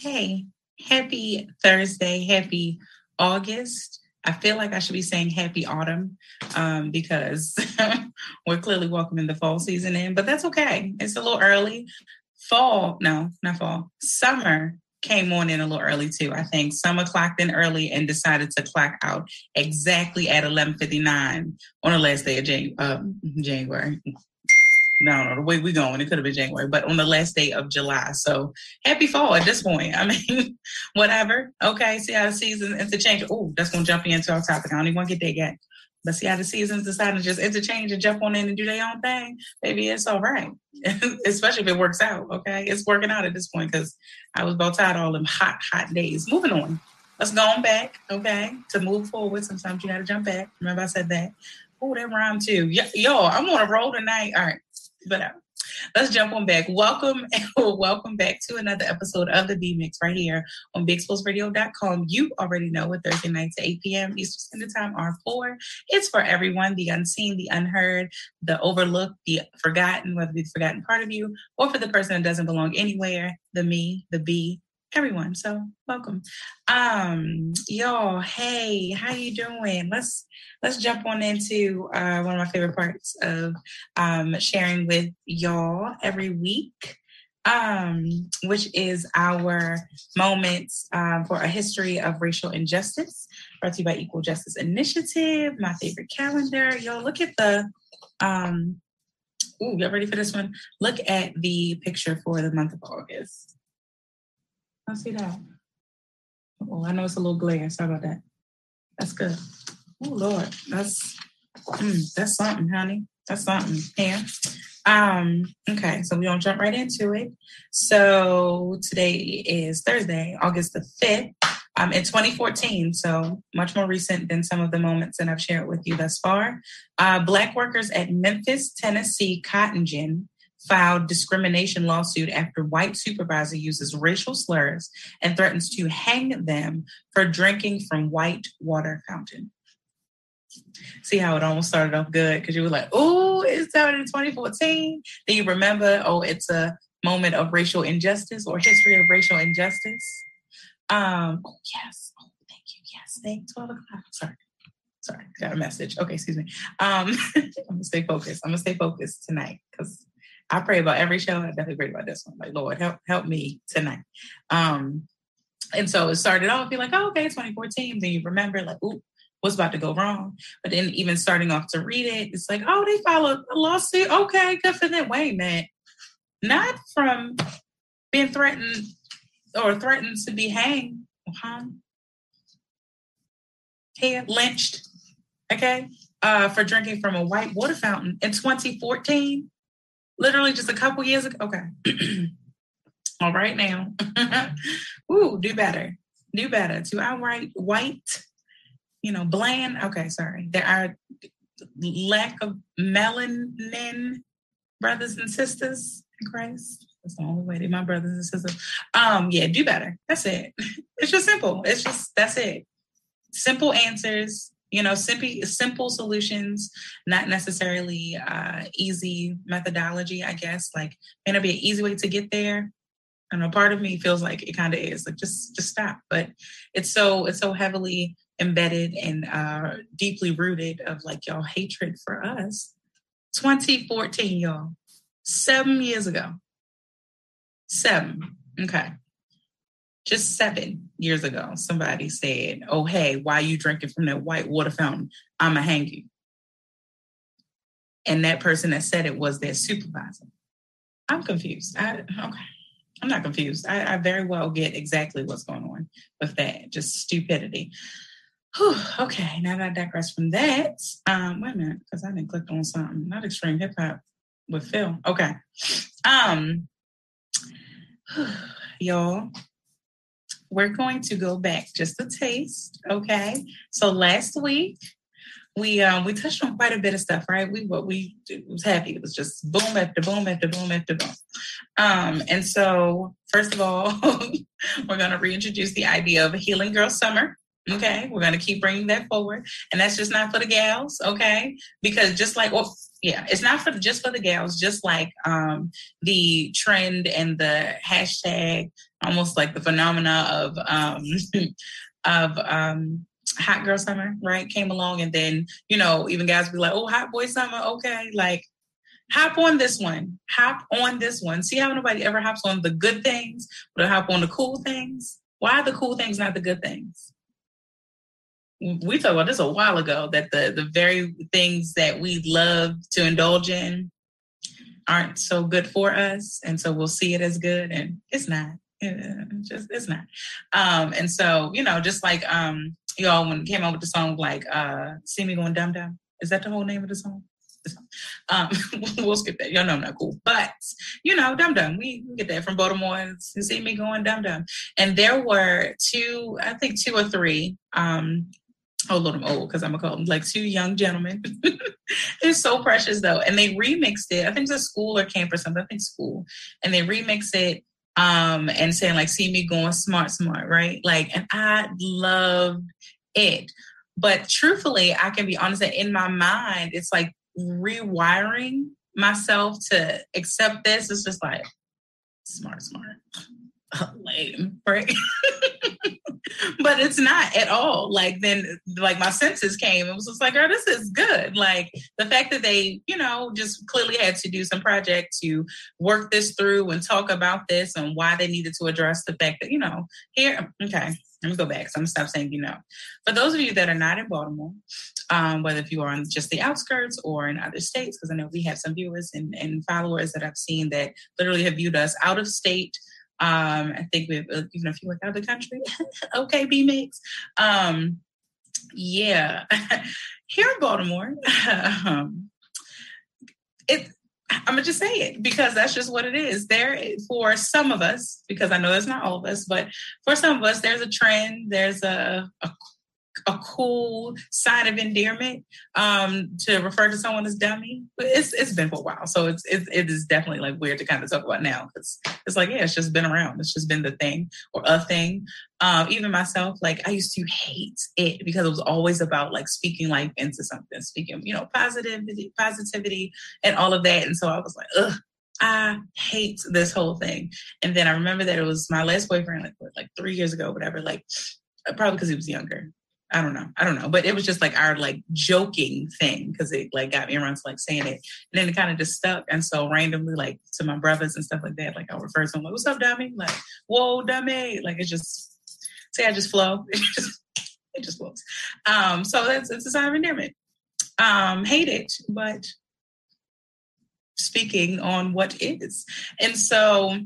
Hey, happy Thursday. Happy August. I feel like I should be saying happy autumn um, because we're clearly welcoming the fall season in, but that's okay. It's a little early. Fall, no, not fall. Summer came on in a little early too. I think summer clocked in early and decided to clock out exactly at 11:59 on the last day of Jan- uh, January no, no, the way we going, it could have been January, but on the last day of July. So happy fall at this point. I mean, whatever. Okay, see how the season interchange. Oh, that's gonna jump into our topic. I don't even want to get that yet. But see how the seasons decide to just interchange and jump on in and do their own thing. Maybe it's all right, especially if it works out. Okay, it's working out at this point because I was about tired all them hot, hot days. Moving on. Let's go on back. Okay, to move forward. Sometimes you got to jump back. Remember I said that. Oh, that rhyme too. Yo, I'm on a roll tonight. All right but uh, let's jump on back. Welcome, welcome back to another episode of the B Mix right here on BigSpotsRadio.com. You already know what Thursday nights at 8 p.m. Eastern Standard Time are for. It's for everyone, the unseen, the unheard, the overlooked, the forgotten, whether it's the forgotten part of you, or for the person that doesn't belong anywhere, the me, the B, everyone. So welcome. Um, y'all, hey, how you doing? Let's let's jump on into uh, one of my favorite parts of um, sharing with y'all every week. Um, which is our moments um, for a history of racial injustice, brought to you by Equal Justice Initiative, my favorite calendar. Y'all, look at the um, Ooh, y'all ready for this one? Look at the picture for the month of August. I see that. Oh, I know it's a little glare. Sorry about that. That's good. Oh Lord, that's mm, that's something, honey. That's something. Yeah. Um, okay, so we're gonna jump right into it. So today is Thursday, August the 5th. Um, in 2014, so much more recent than some of the moments that I've shared with you thus far. Uh, Black workers at Memphis, Tennessee cotton gin filed discrimination lawsuit after white supervisor uses racial slurs and threatens to hang them for drinking from white water fountain. See how it almost started off good because you were like, "Oh, it started in 2014." Then you remember, "Oh, it's a moment of racial injustice or history of racial injustice." Um, oh yes, oh thank you, yes, thank 12 o'clock. Sorry, sorry, got a message. Okay, excuse me. Um, I'm gonna stay focused. I'm gonna stay focused tonight because I pray about every show. I definitely pray about this one. Like, Lord, help help me tonight. Um, and so it started off, be like, oh, okay, 2014. Then you remember, like, ooh, what's about to go wrong? But then even starting off to read it, it's like, oh, they filed a lawsuit. Okay, good for them. Wait a minute. Not from being threatened or threatened to be hanged, huh? Here, lynched, okay, uh, for drinking from a white water fountain in 2014 literally just a couple years ago. Okay. All right now. Ooh, do better. Do better. To write white, you know, bland. Okay, sorry. There are lack of melanin brothers and sisters in Christ. That's the only way to my brothers and sisters. Um, yeah, do better. That's it. It's just simple. It's just that's it. Simple answers you know simple simple solutions not necessarily uh, easy methodology i guess. Like may not be an easy way to get there. I know part of me feels like it kind of is like just just stop. But it's so it's so heavily embedded and uh deeply rooted of like y'all hatred for us. 2014 y'all. Seven years ago. Seven. Okay just seven years ago, somebody said, Oh, hey, why are you drinking from that white water fountain? I'm going to hang you. And that person that said it was their supervisor. I'm confused. I, okay. I'm not confused. I, I very well get exactly what's going on with that. Just stupidity. Whew, okay, now that I digress from that, um, wait a minute, because I didn't click on something. Not extreme hip hop with Phil. Okay. Um y'all, we're going to go back just a taste, okay? So last week we um we touched on quite a bit of stuff, right? We what we was happy. It was just boom after boom after boom after boom. Um, and so first of all, we're gonna reintroduce the idea of a healing girl summer. Okay, we're gonna keep bringing that forward, and that's just not for the gals. Okay, because just like well, yeah, it's not for just for the gals. Just like um, the trend and the hashtag, almost like the phenomena of um, of um, hot girl summer, right? Came along, and then you know even guys be like, oh, hot boy summer, okay, like hop on this one, hop on this one. See how nobody ever hops on the good things, but hop on the cool things. Why the cool things, not the good things? We talked about this a while ago that the the very things that we love to indulge in aren't so good for us, and so we'll see it as good, and it's not. It's just it's not. Um, and so you know, just like um, y'all when came out with the song like uh, "See Me Going Dum Dum," is that the whole name of the song? Um, we'll skip that. Y'all know I'm not cool. But, you know, Dum Dum, we, get that from Baltimore. You see me going Dum Dum. And there were two, I think two or three, um, oh Lord, I'm old because I'm a call them like two young gentlemen. They're so precious though. And they remixed it. I think it's a school or camp or something. I think school. And they remixed it um and saying like see me going smart smart right? Like and i loved it. But truthfully i can be honest that in my mind it's like rewiring myself to accept this It's just like smart, smart, lame, right? but it's not at all. Like then, like my senses came. It was just like, oh, this is good. Like the fact that they, you know, just clearly had to do some project to work this through and talk about this and why they needed to address the fact that, you know, here, okay, let me go back. So I'm stop saying you know. For those of you that are not in Baltimore, um, whether if you are on just the outskirts or in other states, because I know we have some viewers and, and, followers that I've seen that literally have viewed us out of state. Um, I think we've uh, even if you look out of the country, okay, B mix. Um, yeah, here in Baltimore, um, it I'm gonna just say it because that's just what it is. There, for some of us, because I know it's not all of us, but for some of us, there's a trend. There's a, a a cool sign of endearment um, to refer to someone as dummy. But it's it's been for a while, so it's, it's it is definitely like weird to kind of talk about now because it's like yeah, it's just been around. It's just been the thing or a thing. Um, even myself, like I used to hate it because it was always about like speaking life into something, speaking you know positivity, positivity, and all of that. And so I was like, ugh. I hate this whole thing. And then I remember that it was my last boyfriend, like like three years ago, whatever. Like probably because he was younger. I don't know. I don't know. But it was just like our like joking thing because it like got me around to like saying it. And then it kind of just stuck. And so randomly, like to my brothers and stuff like that, like I'll refer to them like, what's up, dummy? Like, whoa, dummy. Like it just say I just flow. It just it just flows. Um, so that's it's a sign of endearment. Um, hate it, but speaking on what is. And so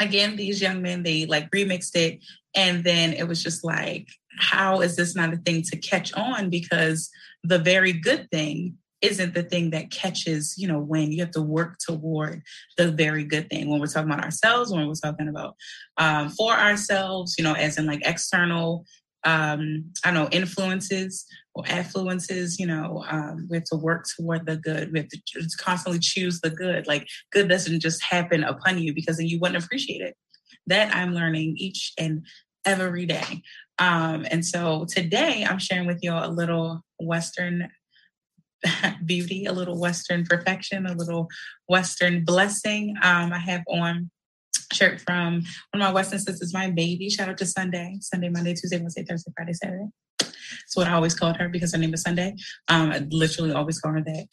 again, these young men, they like remixed it. And then it was just like, how is this not a thing to catch on? Because the very good thing isn't the thing that catches, you know, when you have to work toward the very good thing. When we're talking about ourselves, when we're talking about um, for ourselves, you know, as in like external, um, I don't know, influences or affluences, you know, um, we have to work toward the good. We have to constantly choose the good. Like good doesn't just happen upon you because then you wouldn't appreciate it. That I'm learning each and every day. Um, and so today I'm sharing with you a little Western beauty, a little Western perfection, a little Western blessing. Um, I have on shirt from one of my Western sisters, my baby. Shout out to Sunday, Sunday, Monday, Tuesday, Wednesday, Thursday, Friday, Saturday. That's what I always called her because her name is Sunday. Um, I literally always call her that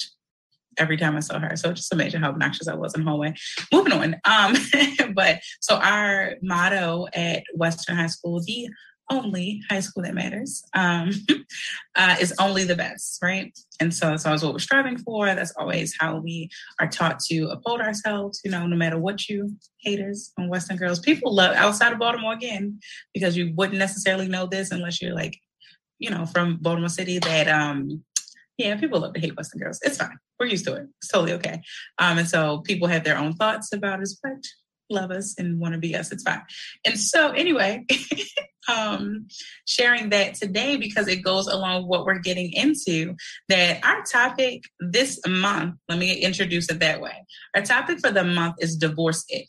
every time I saw her. So just imagine how obnoxious I was in the hallway. Moving on. Um, but so our motto at Western High School, the only high school that matters um, uh, is only the best, right? And so that's always what we're striving for. That's always how we are taught to uphold ourselves, you know, no matter what you haters on Western girls. People love outside of Baltimore again, because you wouldn't necessarily know this unless you're like, you know, from Baltimore City that um yeah, people love to hate Western girls. It's fine. We're used to it. It's totally okay. Um, and so people have their own thoughts about us, but love us and want to be us. It's fine. And so anyway, um, sharing that today because it goes along with what we're getting into. That our topic this month, let me introduce it that way. Our topic for the month is divorce it.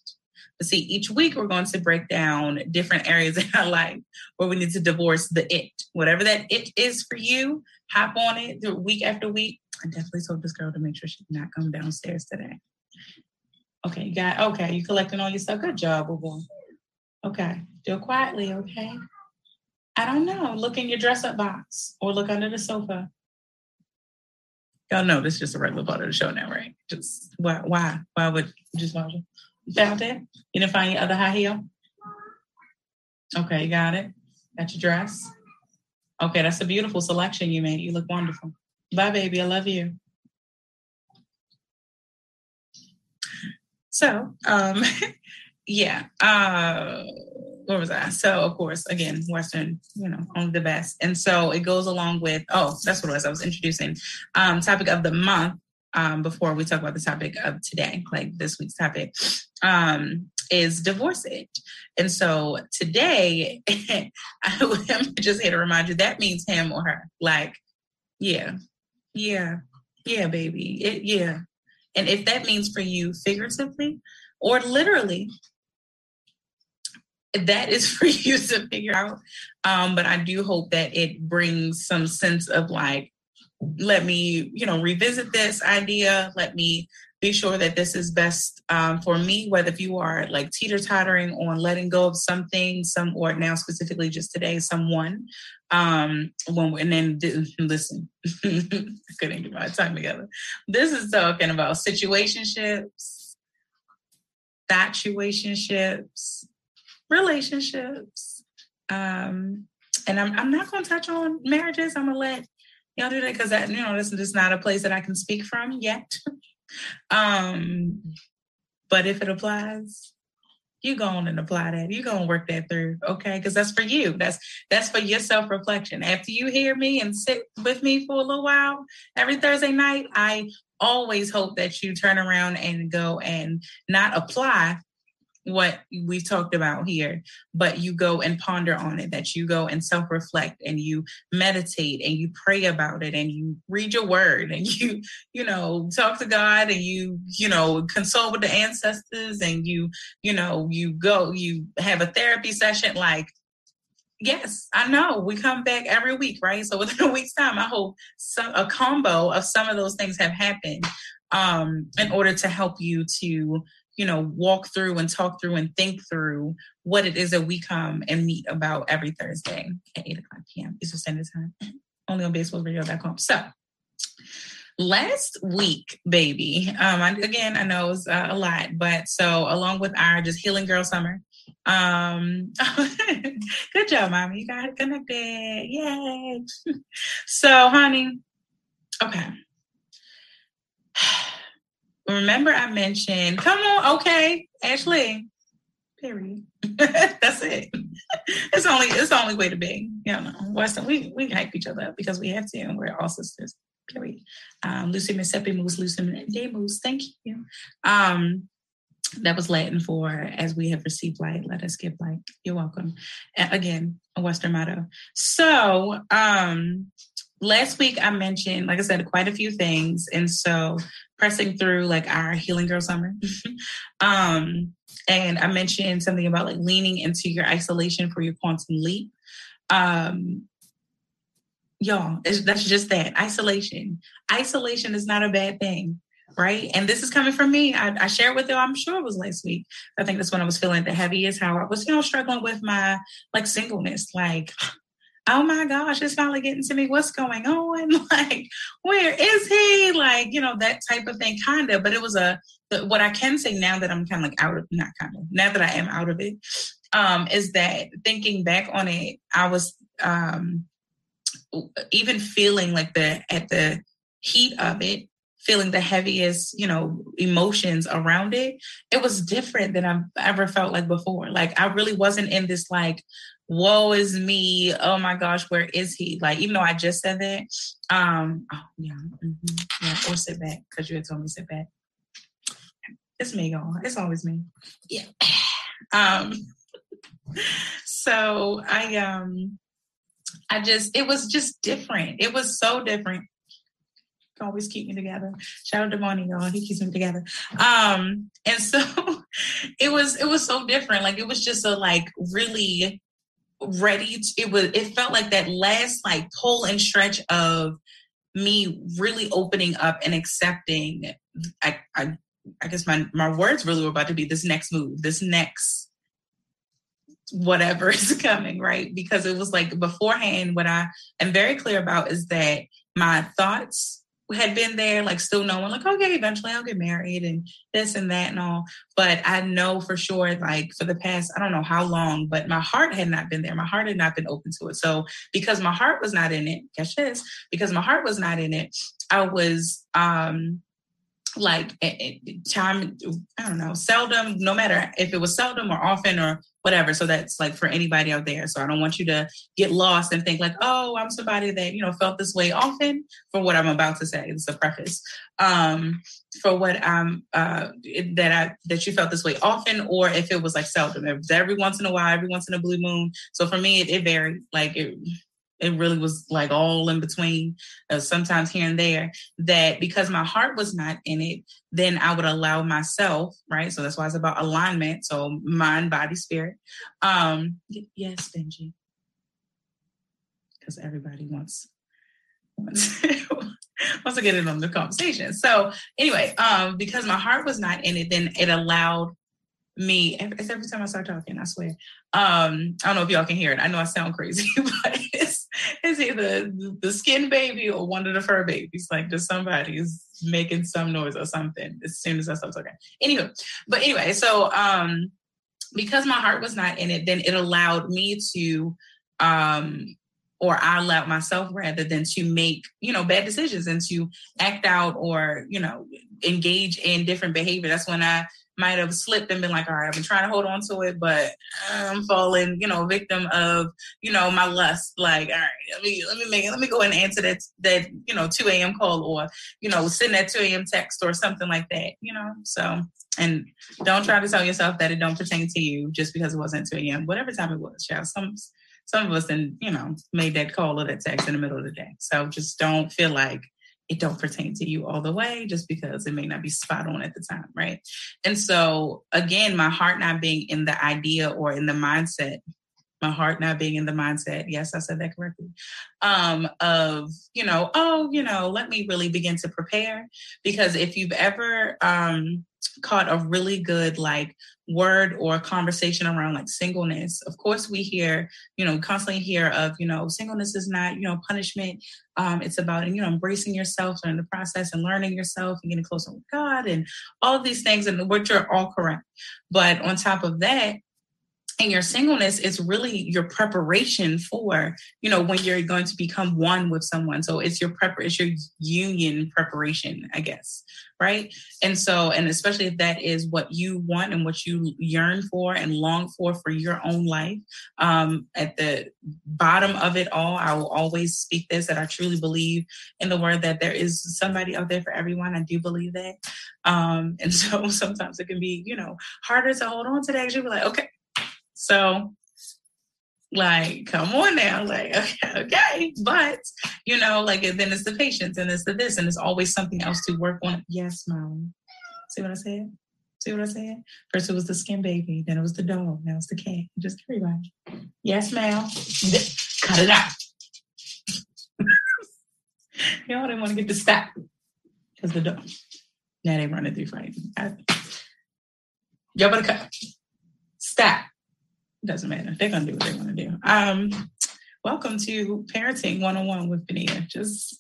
But see, each week we're going to break down different areas in our life where we need to divorce the it. Whatever that it is for you, hop on it week after week. I definitely told this girl to make sure she did not come downstairs today. Okay, you got okay, you collecting all your stuff. Good job, boo. Okay, do it quietly, okay? I don't know. Look in your dress up box or look under the sofa. Y'all know this is just a regular part of the show now, right? Just why why why would you just watch it? You found it? You didn't find your other high heel? Okay, you got it. Got your dress. Okay, that's a beautiful selection you made. You look wonderful. Bye, baby. I love you. So, um, yeah. Uh, where was I? So, of course, again, Western, you know, only the best. And so it goes along with, oh, that's what it was. I was introducing um, topic of the month um, before we talk about the topic of today, like this week's topic, um, is divorce it. And so today, I'm just here to remind you that means him or her. Like, yeah, yeah, yeah, baby, it, yeah. And if that means for you figuratively or literally, that is for you to figure out. Um, but I do hope that it brings some sense of like, let me, you know, revisit this idea. Let me be sure that this is best um, for me, whether if you are like teeter tottering on letting go of something, some, or now specifically just today, someone. Um, when and then listen, couldn't get my time together. This is talking about situationships, situationships, relationships. Um, and I'm I'm not gonna touch on marriages. I'm gonna let y'all do that because that you know this is not a place that I can speak from yet. um, but if it applies, you go on and apply that. You go and work that through, okay? Because that's for you. That's that's for your self reflection. After you hear me and sit with me for a little while every Thursday night, I always hope that you turn around and go and not apply what we've talked about here, but you go and ponder on it, that you go and self reflect and you meditate and you pray about it and you read your word and you, you know, talk to God and you, you know, consult with the ancestors and you, you know, you go, you have a therapy session. Like, yes, I know we come back every week, right? So within a week's time, I hope some, a combo of some of those things have happened um, in order to help you to you know, walk through and talk through and think through what it is that we come and meet about every Thursday at 8 o'clock p.m. Eastern Standard Time, only on baseballradio.com. So, last week, baby, um, I, again, I know it's uh, a lot, but so along with our just Healing Girl Summer, um, good job, mommy. You got it connected. Yay. so, honey, okay remember I mentioned, come on, okay, Ashley. Period. That's it. it's only it's the only way to be. You know, Western, we we hype each other up because we have to, and we're all sisters. Period. Um, Lucem accepimus, Lucy Day Moose. Thank you. Um, that was Latin for as we have received light, let us give light. You're welcome. again, a Western motto. So um last week I mentioned, like I said, quite a few things. And so pressing through like our healing girl summer. um, and I mentioned something about like leaning into your isolation for your quantum leap. Um, y'all, that's just that isolation. Isolation is not a bad thing. Right. And this is coming from me. I, I shared with you, I'm sure it was last week. I think that's when I was feeling the heaviest, how I was, you know, struggling with my like singleness. Like, oh my gosh, it's finally getting to me. What's going on? Like, where is he? Like, you know, that type of thing, kind of. But it was a, what I can say now that I'm kind of like out of, not kind of, now that I am out of it, um, is that thinking back on it, I was um, even feeling like the, at the heat of it, feeling the heaviest, you know, emotions around it, it was different than I've ever felt like before. Like I really wasn't in this like, woe is me. Oh my gosh, where is he? Like, even though I just said that, um, oh yeah, mm-hmm, yeah, or sit back because you had told me sit back. It's me, y'all. It's always me. Yeah. Um. So I um, I just it was just different. It was so different always keep me together. Shout out to Money, y'all. He keeps me together. Um, and so it was it was so different. Like it was just a like really ready. To, it was it felt like that last like pull and stretch of me really opening up and accepting. I I I guess my my words really were about to be this next move, this next whatever is coming, right? Because it was like beforehand, what I am very clear about is that my thoughts had been there, like still knowing, like, okay, eventually I'll get married and this and that and all. But I know for sure, like for the past, I don't know how long, but my heart had not been there. My heart had not been open to it. So because my heart was not in it, catch this, because my heart was not in it, I was um like time i don't know seldom no matter if it was seldom or often or whatever. So that's like for anybody out there. So i don't want you to get lost and think like oh i'm somebody that you know felt this way often for what i'm about to say it's a preface. Um for what i'm uh that i that you felt this way often or if it was like seldom. It was every once in a while every once in a blue moon. So for me it, it varied. Like it it really was like all in between, uh, sometimes here and there, that because my heart was not in it, then I would allow myself, right? So that's why it's about alignment. So mind, body, spirit. Um, yes, Benji. Because everybody wants, wants, wants to get in on the conversation. So anyway, um, because my heart was not in it, then it allowed me it's every time I start talking, I swear. Um, I don't know if y'all can hear it. I know I sound crazy, but it's either the skin baby or one of the fur babies. Like just somebody is making some noise or something as soon as I start talking. Anyway, but anyway, so um because my heart was not in it, then it allowed me to um or I allowed myself rather than to make, you know, bad decisions and to act out or, you know, engage in different behavior. That's when I might have slipped and been like, all right, I've been trying to hold on to it, but um, I'm falling, you know, victim of, you know, my lust. Like, all right, let me let me make it, let me go and answer that that, you know, 2 a.m. call or, you know, send that 2 a.m. text or something like that, you know. So and don't try to tell yourself that it don't pertain to you just because it wasn't 2 a.m. Whatever time it was, child. Some some of us and you know made that call or that text in the middle of the day. So just don't feel like it don't pertain to you all the way just because it may not be spot on at the time right? And so again my heart not being in the idea or in the mindset my heart not being in the mindset yes i said that correctly um of you know oh you know let me really begin to prepare. Because if you've ever um caught a really good like word or conversation around like singleness. Of course we hear you know constantly hear of you know singleness is not you know punishment. Um it's about you know embracing yourself and the process and learning yourself and getting closer with god and all of these things and which are all correct. But on top of that and your singleness is really your preparation for you know when you're going to become one with someone. So it's your prep it's your union preparation i guess right? And so and especially if that is what you want and what you yearn for and long for for your own life um at the bottom of it all i will always speak this that i truly believe in the word that there is somebody out there for everyone. I do believe that. Um and so sometimes it can be you know harder to hold on to that actually be like okay so, like, come on now, like, okay, okay, but you know, like, then it's the patience, and it's the this, and it's always something else to work on. Yes, mom. See what I said? See what I said? First it was the skin baby, then it was the dog, now it's the cat. Just everybody. Yes, ma'am. Cut it out. Y'all didn't want to get the stop because the dog. Now they running through fighting. Y'all better cut. Stop doesn't matter. They're gonna do what they want to do. Um, welcome to Parenting One on One with Benita. Just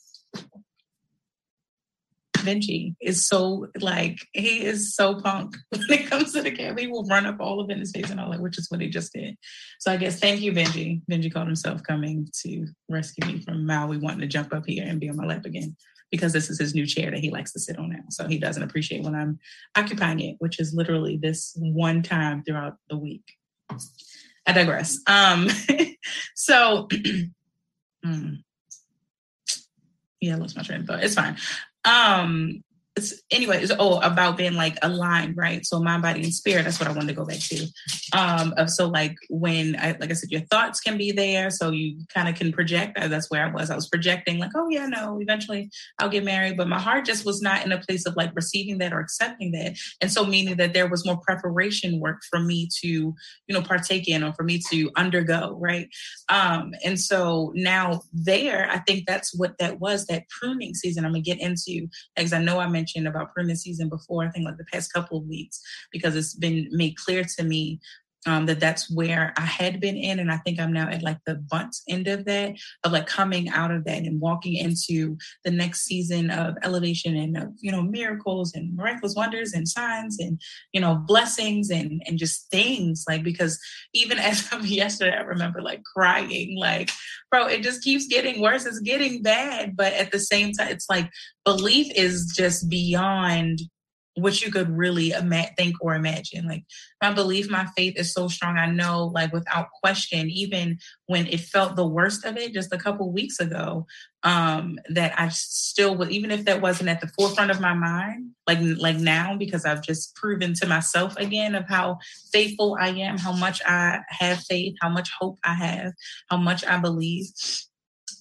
Benji is so like he is so punk when it comes to the camp. He will run up all of it in his face and all that, which is what he just did. So I guess thank you, Benji. Benji called himself coming to rescue me from Maui wanting to jump up here and be on my lap again because this is his new chair that he likes to sit on now. So he doesn't appreciate when I'm occupying it, which is literally this one time throughout the week. I digress. Um, so, mm, yeah, I lost my train of thought. It's fine. Um, it's anyway, it's oh about being like aligned, right? So mind, body, and spirit. That's what I wanted to go back to. Um, of so like when I like I said, your thoughts can be there, so you kind of can project. That's where I was. I was projecting, like, oh yeah, no, eventually I'll get married, but my heart just was not in a place of like receiving that or accepting that, and so meaning that there was more preparation work for me to, you know, partake in or for me to undergo, right? Um, and so now there, I think that's what that was that pruning season. I'm gonna get into because I know I mentioned about pruning season before, I think like the past couple of weeks, because it's been made clear to me um, that that's where I had been in. And I think I'm now at like the bunt end of that, of like coming out of that and walking into the next season of elevation and, of, you know, miracles and miraculous wonders and signs and, you know, blessings and, and just things like, because even as of yesterday, I remember like crying, like, bro, it just keeps getting worse. It's getting bad. But at the same time, it's like belief is just beyond what you could really ima- think or imagine. Like my belief, my faith is so strong. I know, like without question, even when it felt the worst of it just a couple weeks ago, um, that I still would, even if that wasn't at the forefront of my mind, like like now, because I've just proven to myself again of how faithful I am, how much I have faith, how much hope I have, how much I believe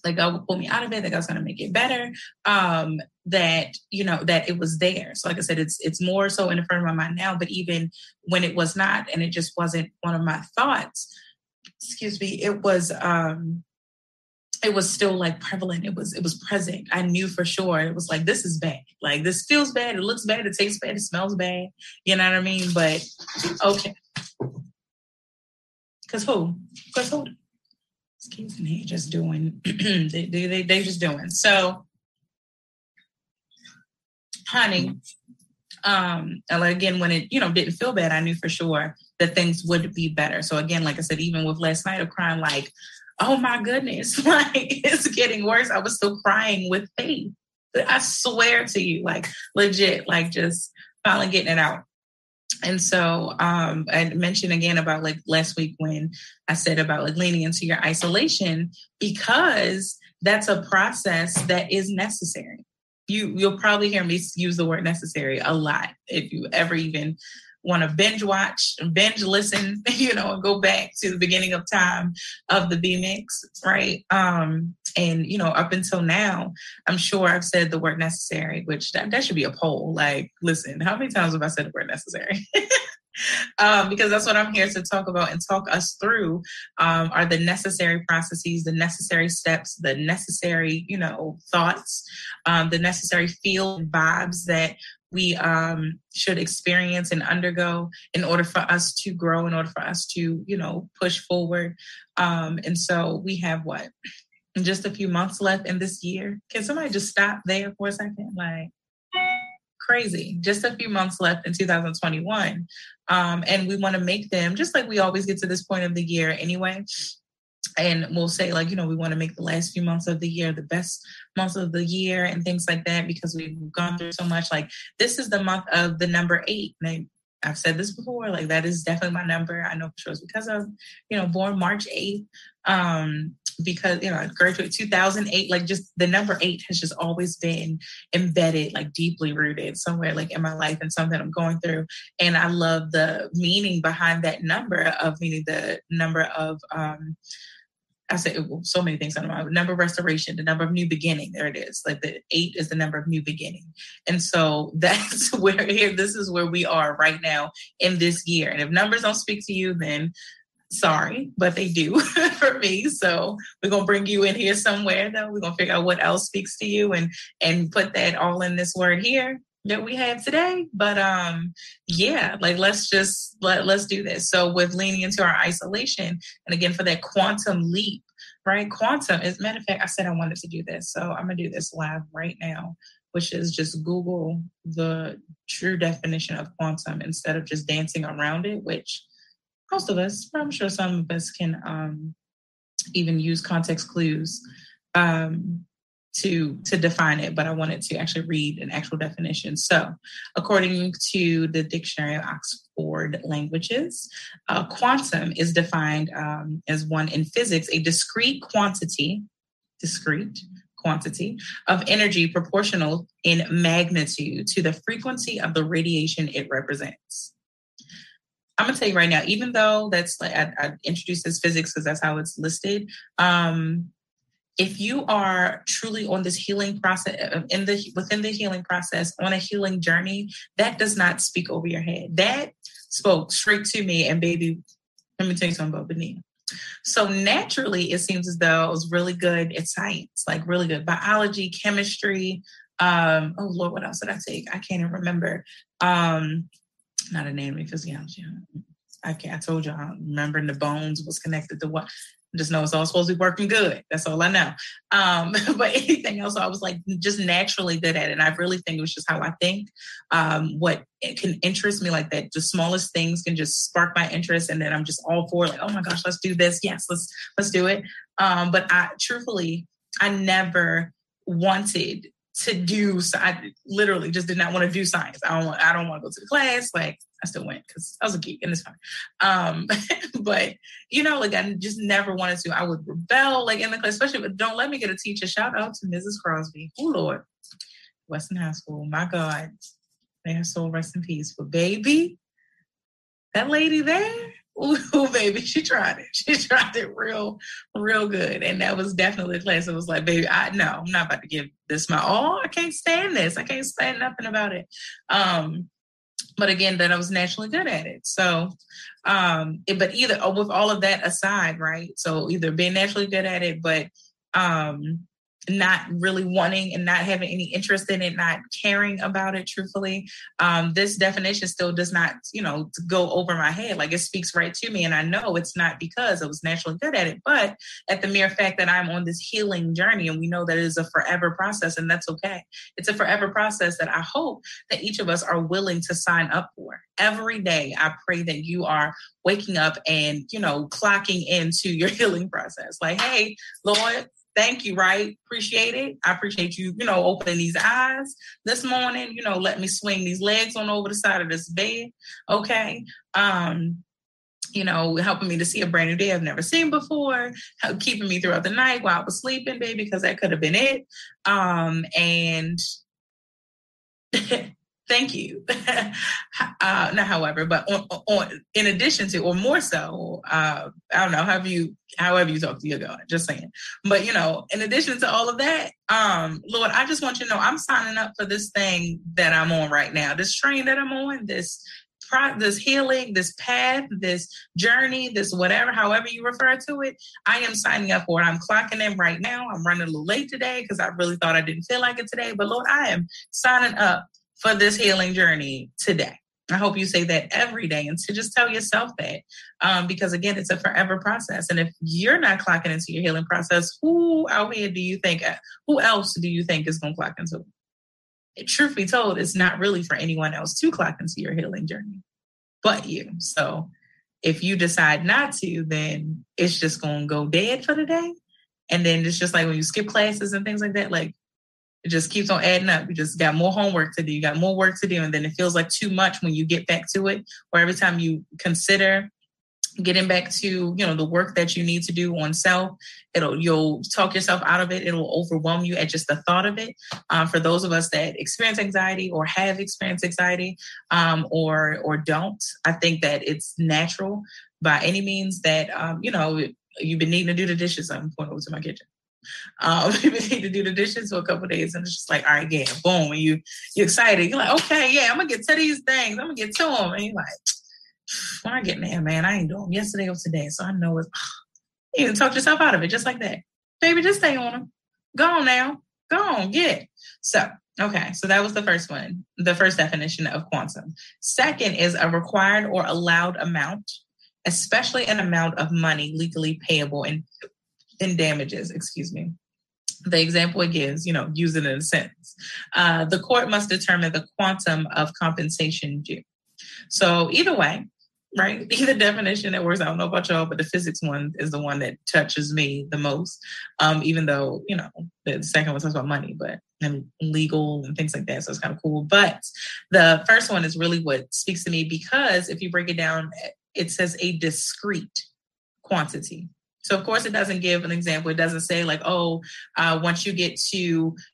like God would pull me out of it, that God's gonna make it better. Um, that you know that it was there. So like I said, it's it's more so in the front of my mind now, but even when it was not and it just wasn't one of my thoughts, excuse me, it was um it was still like prevalent. It was it was present. I knew for sure. It was like this is bad. Like this feels bad. It looks bad. It tastes bad. It smells bad. You know what I mean? But okay. Cause who? Cause who? Excuse me, just doing, they, they, they just doing. So, honey, um, again, when it, you know, didn't feel bad, I knew for sure that things would be better. So again, like I said, even with last night of crying, like, oh my goodness, like it's getting worse. I was still crying with faith. I swear to you, like legit, like just finally getting it out. And so um, I mentioned again about like last week when I said about like leaning into your isolation because that's a process that is necessary. You you'll probably hear me use the word necessary a lot if you ever even want to binge watch, binge listen, you know, and go back to the beginning of time of the B mix, right? Um, and you know, up until now, I'm sure I've said the word necessary, which that, that should be a poll. Like, listen, how many times have I said the word necessary? um, because that's what I'm here to talk about and talk us through um, are the necessary processes, the necessary steps, the necessary, you know, thoughts, um, the necessary feel vibes that we um, should experience and undergo in order for us to grow, in order for us to, you know, push forward. Um, and so we have what? Just a few months left in this year. Can somebody just stop there for a second? Like, crazy. Just a few months left in 2021. Um, and we want to make them, just like we always get to this point of the year anyway, and we'll say like you know we want to make the last few months of the year the best months of the year and things like that because we've gone through so much like this is the month of the number eight and I, have said this before like that is definitely my number i know for sure it's because of you know born march 8th um because you know I graduated 2008 like just the number eight has just always been embedded like deeply rooted somewhere like in my life and something i'm going through and i love the meaning behind that number of meaning the number of um I say so many things on my number of restoration, the number of new beginning. There it is. Like the eight is the number of new beginning. And so that's where here, this is where we are right now in this year. And if numbers don't speak to you, then sorry, but they do for me. So we're gonna bring you in here somewhere though. We're gonna figure out what else speaks to you and and put that all in this word here that we have today. But um, yeah, like let's just let let's do this. So with leaning into our isolation, and again for that quantum leap, right? Quantum, as a matter of fact, I said I wanted to do this, so I'm gonna do this live right now, which is just Google the true definition of quantum instead of just dancing around it, which most of us, I'm sure some of us can um, even use context clues. Um, to to define it, but I wanted to actually read an actual definition. So, according to the Dictionary of Oxford Languages, uh, quantum is defined um, as one in physics, a discrete quantity, discrete quantity of energy proportional in magnitude to the frequency of the radiation it represents. I'm gonna tell you right now, even though that's like I, I introduced as physics because that's how it's listed. Um, if you are truly on this healing process uh, in the within the healing process on a healing journey, that does not speak over your head. That spoke straight to me. And baby, let me tell you something about Benita. So naturally, it seems as though I was really good at science, like really good biology, chemistry. Um, oh Lord, what else did I take? I can't even remember. Um, not anatomy, physiology. I can't. I told you. I remembering the bones was connected to what just know it's all supposed to be working good. That's all I know. Um, but anything else, I was like just naturally good at it. And I really think it was just how I think. Um, what can interest me like that, the smallest things can just spark my interest, and then I'm just all for like, oh my gosh, let's do this. Yes, let's let's do it. Um, but I truthfully, I never wanted to do so I literally just did not want to do science. I don't want I don't want to go to the class. Like I still went because I was a geek and it's fine. Um, but you know, like I just never wanted to. I would rebel like in the class, especially but don't let me get a teacher. Shout out to Mrs. Crosby. Oh Lord. Western High School. My God. May her soul rest in peace. But baby, that lady there, Ooh, baby, she tried it. She tried it real, real good. And that was definitely a class that was like, baby, I no, I'm not about to give this my all. I can't stand this. I can't stand nothing about it. Um, but again, that I was naturally good at it. So, um, it, but either oh, with all of that aside, right? So either being naturally good at it, but um, not really wanting and not having any interest in it, not caring about it, truthfully, um, this definition still does not, you know, go over my head. Like it speaks right to me. And I know it's not because I was naturally good at it, but at the mere fact that I'm on this healing journey and we know that it is a forever process and that's okay. It's a forever process that I hope that each of us are willing to sign up for. Every day, I pray that you are waking up and, you know, clocking into your healing process. Like, hey, Lord, thank you, right? Appreciate it. I appreciate you, you know, opening these eyes this morning, you know, let me swing these legs on over the side of this bed. Okay. Um, you know, helping me to see a brand new day I've never seen before, keeping me throughout the night while I was sleeping, baby, because that could have been it. Um, and Thank you. uh, not however, but on, on, in addition to, or more so, uh, I don't know, have you, however you talk to your God, just saying. But, you know, in addition to all of that, um, Lord, I just want you to know I'm signing up for this thing that I'm on right now, this train that I'm on, this this healing, this path, this journey, this whatever, however you refer to it, I am signing up for it. I'm clocking in right now. I'm running a little late today because I really thought I didn't feel like it today. But Lord, I am signing up for this healing journey today. I hope you say that every day and to just tell yourself that. Um, because again, it's a forever process. And if you're not clocking into your healing process, who out here do you think, who else do you think is going to clock into it? Truth be told, it's not really for anyone else to clock into your healing journey but you. So if you decide not to, then it's just going to go dead for the day. And then it's just like when you skip classes and things like that, like it just keeps on adding up. You just got more homework to do. You got more work to do. And then it feels like too much when you get back to it, or every time you consider getting back to you know the work that you need to do on self it'll you'll talk yourself out of it it'll overwhelm you at just the thought of it um, for those of us that experience anxiety or have experienced anxiety um, or or don't i think that it's natural by any means that um, you know you've been needing to do the dishes i'm going over to my kitchen um, people need to do the dishes for a couple days, and it's just like, all right, yeah, boom, and you you're excited. You're like, okay, yeah, I'm gonna get to these things. I'm gonna get to them, and you're like, when I get there, man, I ain't doing them yesterday or today, so I know it's. You can talk yourself out of it just like that, baby. Just stay on them. Go on now. Go on, get it. So Okay, so that was the first one, the first definition of quantum. Second is a required or allowed amount, especially an amount of money legally payable in in damages, excuse me. The example it gives, you know, use it in a sentence. Uh, the court must determine the quantum of compensation due. So either way, right? Either definition that works. I don't know about y'all, but the physics one is the one that touches me the most. Um, even though you know the second one talks about money, but and legal and things like that, so it's kind of cool. But the first one is really what speaks to me because if you break it down, it says a discrete quantity. So of course it doesn't give an example. It doesn't say like, oh, uh, once you get to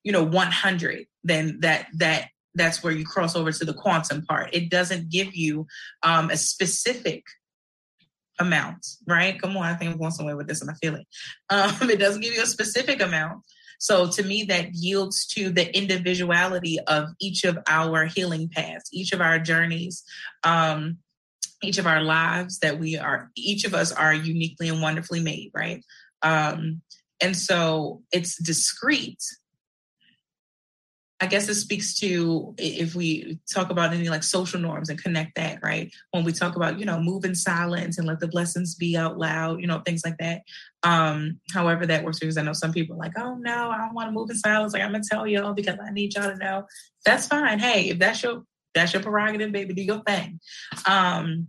you know 100, then that that that's where you cross over to the quantum part. It doesn't give you um, a specific amount, right? Come on, I think I'm going somewhere with this, and I feel it. Um, it doesn't give you a specific amount. So to me, that yields to the individuality of each of our healing paths, each of our journeys. Um, each of our lives that we are each of us are uniquely and wonderfully made right um and so it's discreet I guess it speaks to if we talk about any like social norms and connect that, right? When we talk about, you know, move in silence and let the blessings be out loud, you know, things like that. Um, however that works, because I know some people are like, oh no, I don't want to move in silence. Like I'm gonna tell y'all because I need y'all to know. That's fine. Hey, if that's your that's your prerogative, baby, do your thing. Um,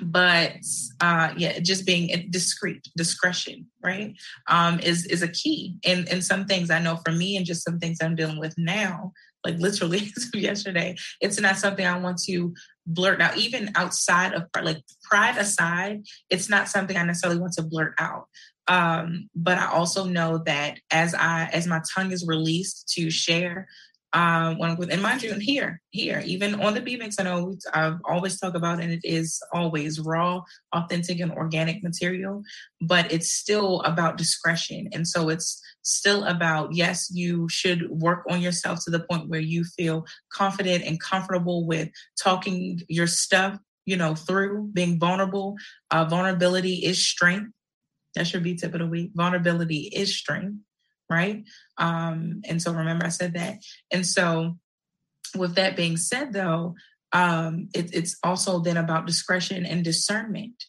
but uh, yeah, just being discreet, discretion, right, um, is is a key. And and some things I know for me, and just some things I'm dealing with now, like literally yesterday, it's not something I want to blurt out. Even outside of like pride aside, it's not something I necessarily want to blurt out. Um, but I also know that as I as my tongue is released to share um, when with, and mind you, here, here, even on the B mix, I know I've always talk about, and it is always raw, authentic, and organic material, but it's still about discretion. And so it's still about, yes, you should work on yourself to the point where you feel confident and comfortable with talking your stuff, you know, through being vulnerable. Uh, vulnerability is strength. That should be tip of the week. Vulnerability is strength right? Um, and so remember, I said that. And so, with that being said, though, um, it, it's also then about discretion and discernment.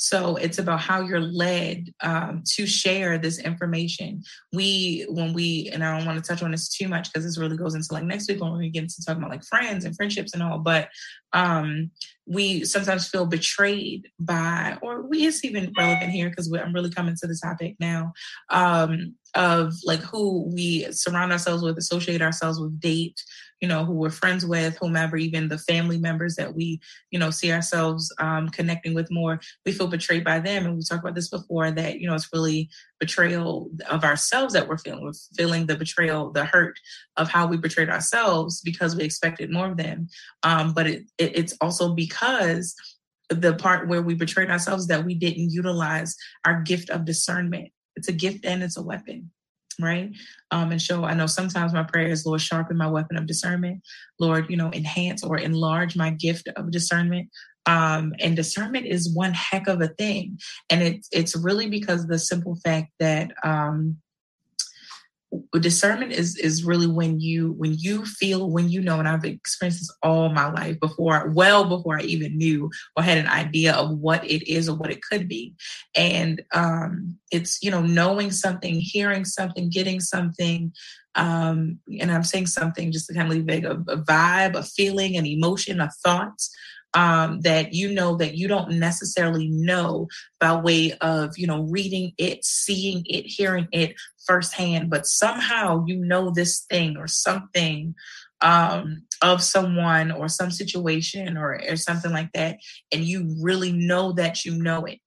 So it's about how you're led um, to share this information. We, when we, and I don't want to touch on this too much because this really goes into like next week when we get to talking about like friends and friendships and all, but um, we sometimes feel betrayed by, or we is even relevant here because I'm really coming to the topic now um, of like who we surround ourselves with, associate ourselves with, date, you know, who we're friends with, whomever, even the family members that we, you know, see ourselves um, connecting with more, we feel betrayed by them. And we talked about this before that, you know, it's really betrayal of ourselves that we're feeling. We're feeling the betrayal, the hurt of how we betrayed ourselves because we expected more of them. Um, but it, it, it's also because the part where we betrayed ourselves that we didn't utilize our gift of discernment. It's a gift and it's a weapon right? Um, and so I know sometimes my prayer is, Lord, sharpen my weapon of discernment. Lord, you know, enhance or enlarge my gift of discernment. Um, and discernment is one heck of a thing. And it's it's really because the simple fact that um, discernment is is really when you when you feel when you know and i've experienced this all my life before well before i even knew or had an idea of what it is or what it could be. And um it's you know knowing something hearing something getting something um and i'm saying something just to kind of leave a, a vibe a feeling an emotion a thought um, that you know that you don't necessarily know by way of you know reading it seeing it hearing it firsthand but somehow you know this thing or something um, of someone or some situation or, or something like that and you really know that you know it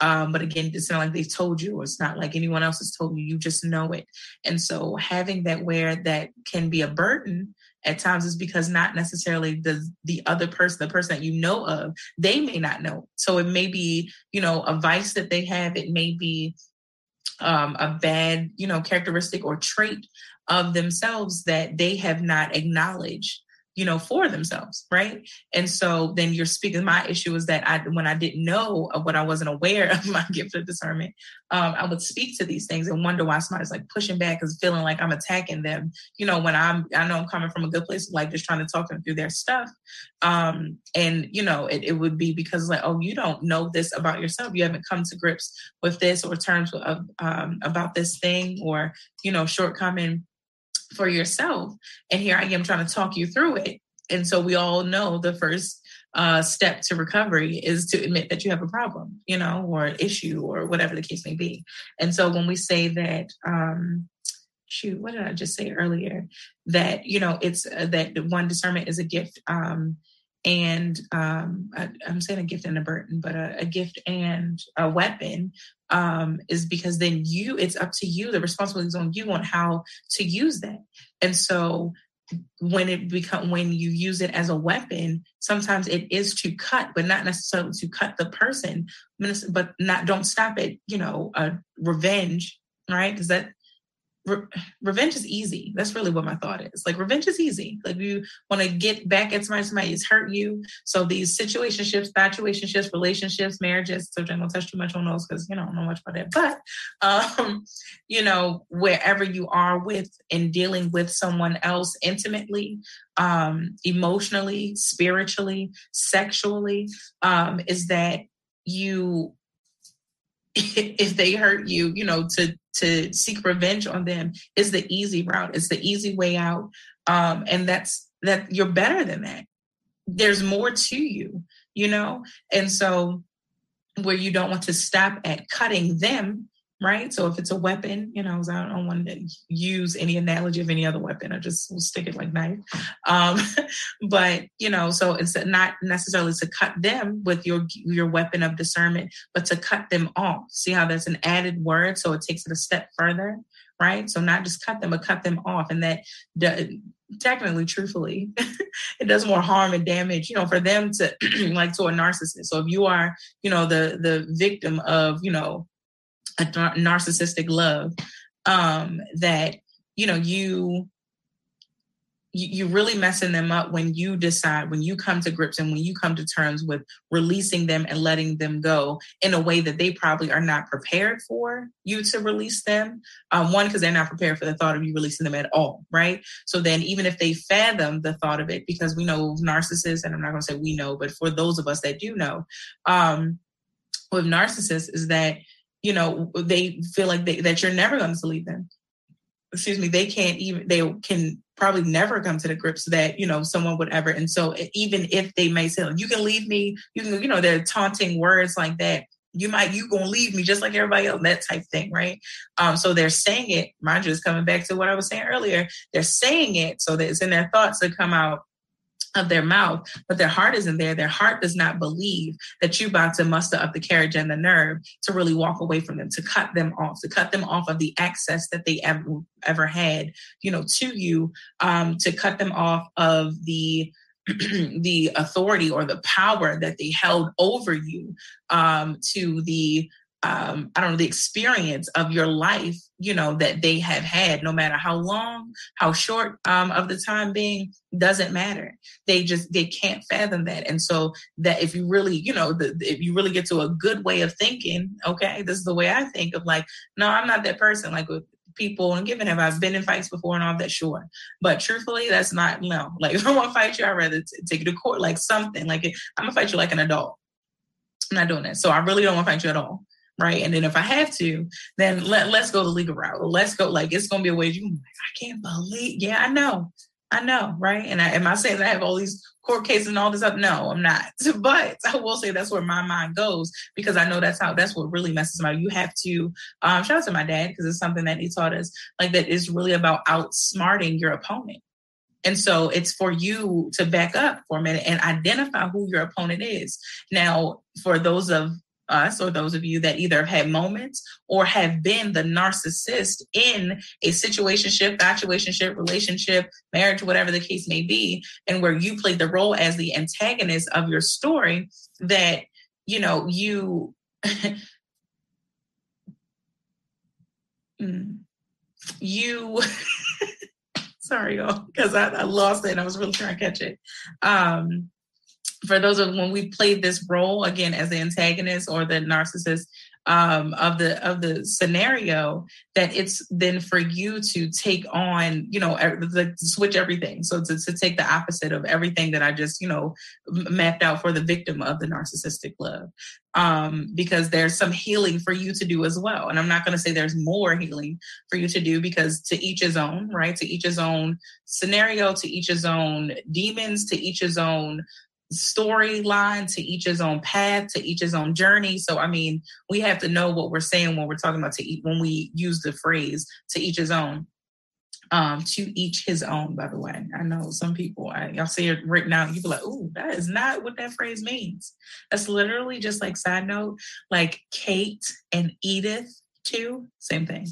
um, but again, it's not like they've told you, or it's not like anyone else has told you. You just know it. And so having that where that can be a burden at times is because not necessarily the the other person, the person that you know of, they may not know. So it may be, you know, a vice that they have. It may be um, a bad, you know, characteristic or trait of themselves that they have not acknowledged you know, for themselves, right? And so then you're speaking. My issue is that I, when I didn't know of what I wasn't aware of my gift of discernment, um, I would speak to these things and wonder why somebody's like pushing back because feeling like I'm attacking them. You know, when I'm, I know I'm coming from a good place, like just trying to talk them through their stuff. Um, and you know, it, it would be because like, oh, you don't know this about yourself. You haven't come to grips with this or terms of um, about this thing or you know, shortcoming for yourself. And here I am trying to talk you through it. And so we all know the first uh, step to recovery is to admit that you have a problem, you know, or an issue or whatever the case may be. And so when we say that, um, shoot, what did I just say earlier? That, you know, it's uh, that one discernment is a gift. Um, and um, I, am saying a gift and a burden, but a, a, gift and a weapon. Um, is because then you, it's up to you. The responsibility is on you on how to use that. And so when it become when you use it as a weapon sometimes it is to cut but not necessarily to cut the person but not don't stop at you know a revenge right because that re- revenge is easy. That's really what my thought is. Like revenge is easy. Like you want to get back at somebody, somebody has hurt you. So these situationships, situationships, relationships, marriages. So don't touch too much on those because you know I don't know much about that. But um, you know, wherever you are with and dealing with someone else intimately, um, emotionally, spiritually, sexually, um, is that you if they hurt you, you know, to to seek revenge on them is the easy route. It's the easy way out. Um, and that's that you're better than that. There's more to you, you know? And so where you don't want to stop at cutting them, right? So if it's a weapon, you know, I don't want to use any analogy of any other weapon. I just will stick it like knife. Um, but you know, so it's not necessarily to cut them with your your weapon of discernment, but to cut them off. See how that's an added word, so it takes it a step further, right? So not just cut them, but cut them off, and that. technically truthfully it does more harm and damage you know for them to like to a narcissist so if you are you know the the victim of you know a narcissistic love um, that you know you you really messing them up when you decide when you come to grips and when you come to terms with releasing them and letting them go in a way that they probably are not prepared for you to release them. Um, one because they're not prepared for the thought of you releasing them at all right? So then even if they fathom the thought of it because we know narcissists and i'm not going to say we know but for those of us that do know um, with narcissists is that you know, they feel like they, that you're never going to leave them. Excuse me, they can't even, they can probably never come to the grips that, you know, someone would ever. And so even if they may say, you can leave me, you can, you know, they're taunting words like that. You might, you gonna leave me just like everybody else, that type thing, right? Um, so they're saying it. Mind you, it's coming back to what I was saying earlier. They're saying it so that it's in their thoughts to come out of their mouth, but their heart isn't there. Their heart does not believe that you're about to muster up the courage and the nerve to really walk away from them, to cut them off, to cut them off of the access that they ever ever had, you know, to you, um, to cut them off of the the authority or the power that they held over you, um, to the um, I don't know, the experience of your life, you know, that they have had, no matter how long, how short um, of the time being, doesn't matter. They just, they can't fathom that. And so that if you really, you know, the, if you really get to a good way of thinking, okay, this is the way I think of like, no, I'm not that person. Like with people and given have I been in fights before and all that, sure. But truthfully, that's not, no, like if I want to fight you, I'd rather t- take you to court, like something like I'm gonna fight you like an adult. I'm not doing that. So I really don't want to fight you at all right? And then if I have to, then let let's go the legal route. Let's go like it's gonna be a way you. I can't believe. Yeah, I know, I know, right? And I, am I saying I have all these court cases and all this up? No, I'm not. But I will say that's where my mind goes because I know that's how that's what really messes me. You have to um, shout out to my dad because it's something that he taught us. Like that is really about outsmarting your opponent. And so it's for you to back up for a minute and identify who your opponent is. Now, for those of us or those of you that either have had moments or have been the narcissist in a situationship, situationship, relationship, marriage, whatever the case may be, and where you played the role as the antagonist of your story, that you know you. Mm, you sorry y'all because I, I, lost it and i was really trying to catch it um for those of when we played this role again as the antagonist or the narcissist um, of the of the scenario that it's then for you to take on you know the, switch everything. So to, to take the opposite of everything that i just you know mapped out for the victim of the narcissistic love. Um, because there's some healing for you to do as well. And i'm not going to say there's more healing for you to do because to each his own right? To each his own scenario to each his own demons to each his own storyline to each his own path to each his own journey so i mean we have to know what we're saying when we're talking about to eat when we use the phrase to each his own Um, to each his own, by the way. I know some people, I, y'all see it written out you be like, oh, that is not what that phrase means. That's literally just like side note, like Kate and Edith, too, same thing.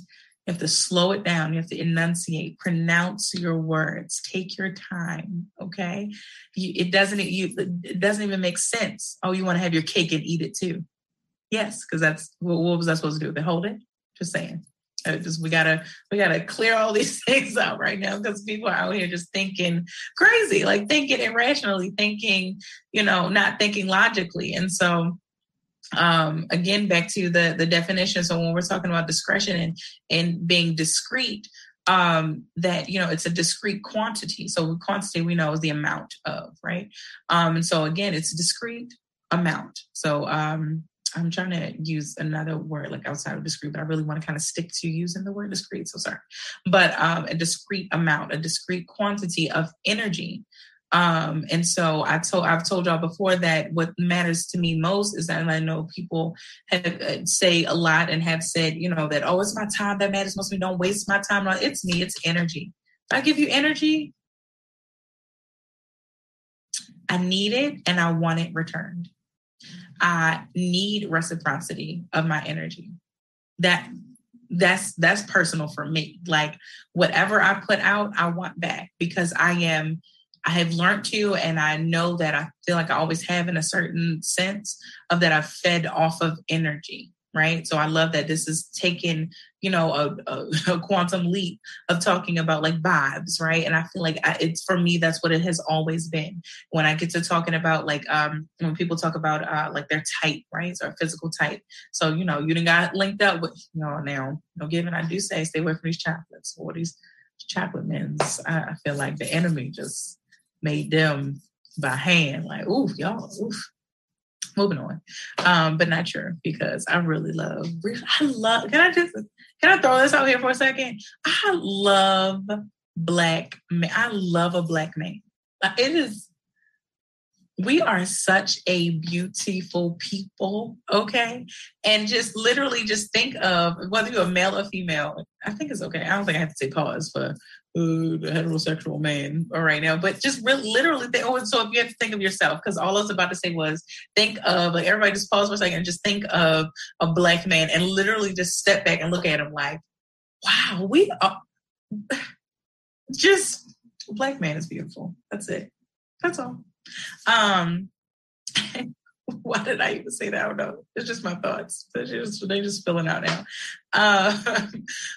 You have to slow it down. You have to enunciate, pronounce your words, take your time. Okay, you, it doesn't you it doesn't even make sense. Oh, you want to have your cake and eat it too? Yes, because that's what, what was I supposed to do? They hold it. Just saying. Just we gotta we gotta clear all these things out right now because people are out here just thinking crazy, like thinking irrationally, thinking you know, not thinking logically, and so um, again back to the the definition. So when we're talking about discretion and and being discreet um, that you know it's a discrete quantity. So quantity we know is the amount of right? Um, and so again it's a discrete amount. So um, i'm trying to use another word like outside of discrete but i really want to kind of stick to using the word discrete so sorry. But um, a discrete amount a discrete quantity of energy um, and so I told I've told y'all before that what matters to me most is that I know people have uh, say a lot and have said, you know, that oh, it's my time that matters most to me. Don't waste my time. It's me. It's energy. I give you energy, I need it and I want it returned. I need reciprocity of my energy. That that's that's personal for me. Like whatever I put out, I want back because I am I have learned to, and I know that I feel like I always have in a certain sense of that I've fed off of energy, right? So I love that this is taking, you know, a, a, a quantum leap of talking about like vibes, right? And I feel like I, it's for me, that's what it has always been. When I get to talking about like, um, when people talk about uh, like their type, right? So physical type. So, you know, you done got linked up with, you know, now, no given, I do say stay away from these chocolates or these chocolate men's. I, I feel like the enemy just made them by hand. Like, ooh, y'all, oof. Moving on, um, but not sure because I really love. I love. Can I just can I throw this out here for a second? I love black men. I love a black man. It is we are such a beautiful people, okay? And just literally just think of whether you're a male or female. I think it's okay. I don't think I have to say pause for the heterosexual man right now, but just literally. Oh, so if you have to think of yourself, because all I was about to say was think of like everybody just pause for a second and just think of a black man and literally just step back and look at him like, wow, we are just black man is beautiful. That's it. That's all. Um, why did I even say that? I don't know. It's just my thoughts. They're just, they just spilling out now. Uh,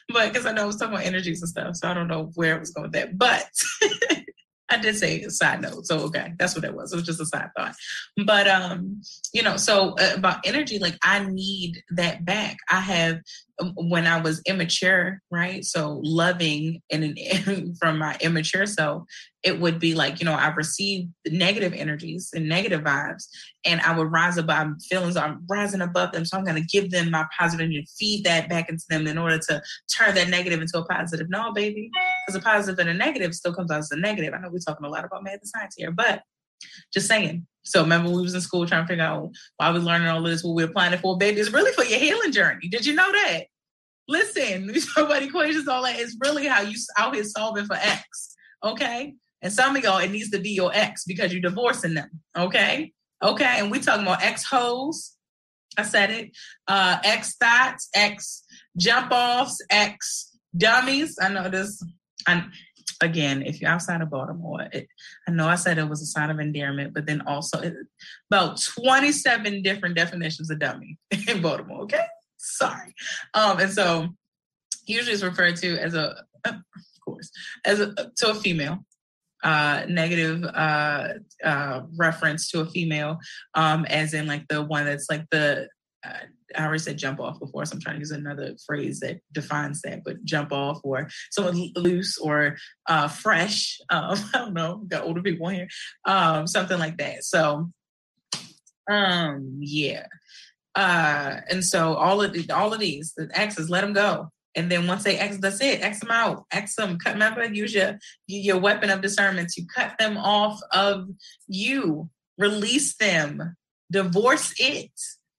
but because I know I was talking about energies and stuff, so I don't know where I was going with that. But I did say a side note. So okay, that's what it was. It was just a side thought. But um, you know, so uh, about energy, like I need that back. I have um, when I was immature, right? So loving and from my immature self, it would be like, you know, I received negative energies and negative vibes, and I would rise above feelings. I'm rising above them, so I'm going to give them my positive feed that back into them in order to turn that negative into a positive. No, baby, because a positive and a negative still comes out as a negative. I know we're talking a lot about math and science here, but just saying. So remember we was in school trying to figure out why we were learning all this, what we're applying it for. Baby, it's really for your healing journey. Did you know that? Listen, we talk about equations, all that. It's really how you out here solving for X. Okay. And some of y'all, it needs to be your ex because you're divorcing them. Okay. Okay. And we talking about ex hoes. I said it. Uh, ex thoughts, ex jump offs, ex dummies. I know this. And again, if you're outside of Baltimore, it, I know I said it was a sign of endearment, but then also it, about 27 different definitions of dummy in Baltimore. Okay. Sorry. Um, and so usually it's referred to as a, of course, as a, to a female uh, negative uh, uh, reference to a female, um, as in like the one that's like the uh, I already said jump off before, so I'm trying to use another phrase that defines that. But jump off or someone loose or uh, fresh. Um, I don't know. Got older people here, um, something like that. So, um, yeah. Uh, and so all of the, all of these, the exes, let them go. And then once they X, that's it. X them out. X them. Cut, remember, use your your weapon of discernment to cut them off of you. Release them. Divorce it.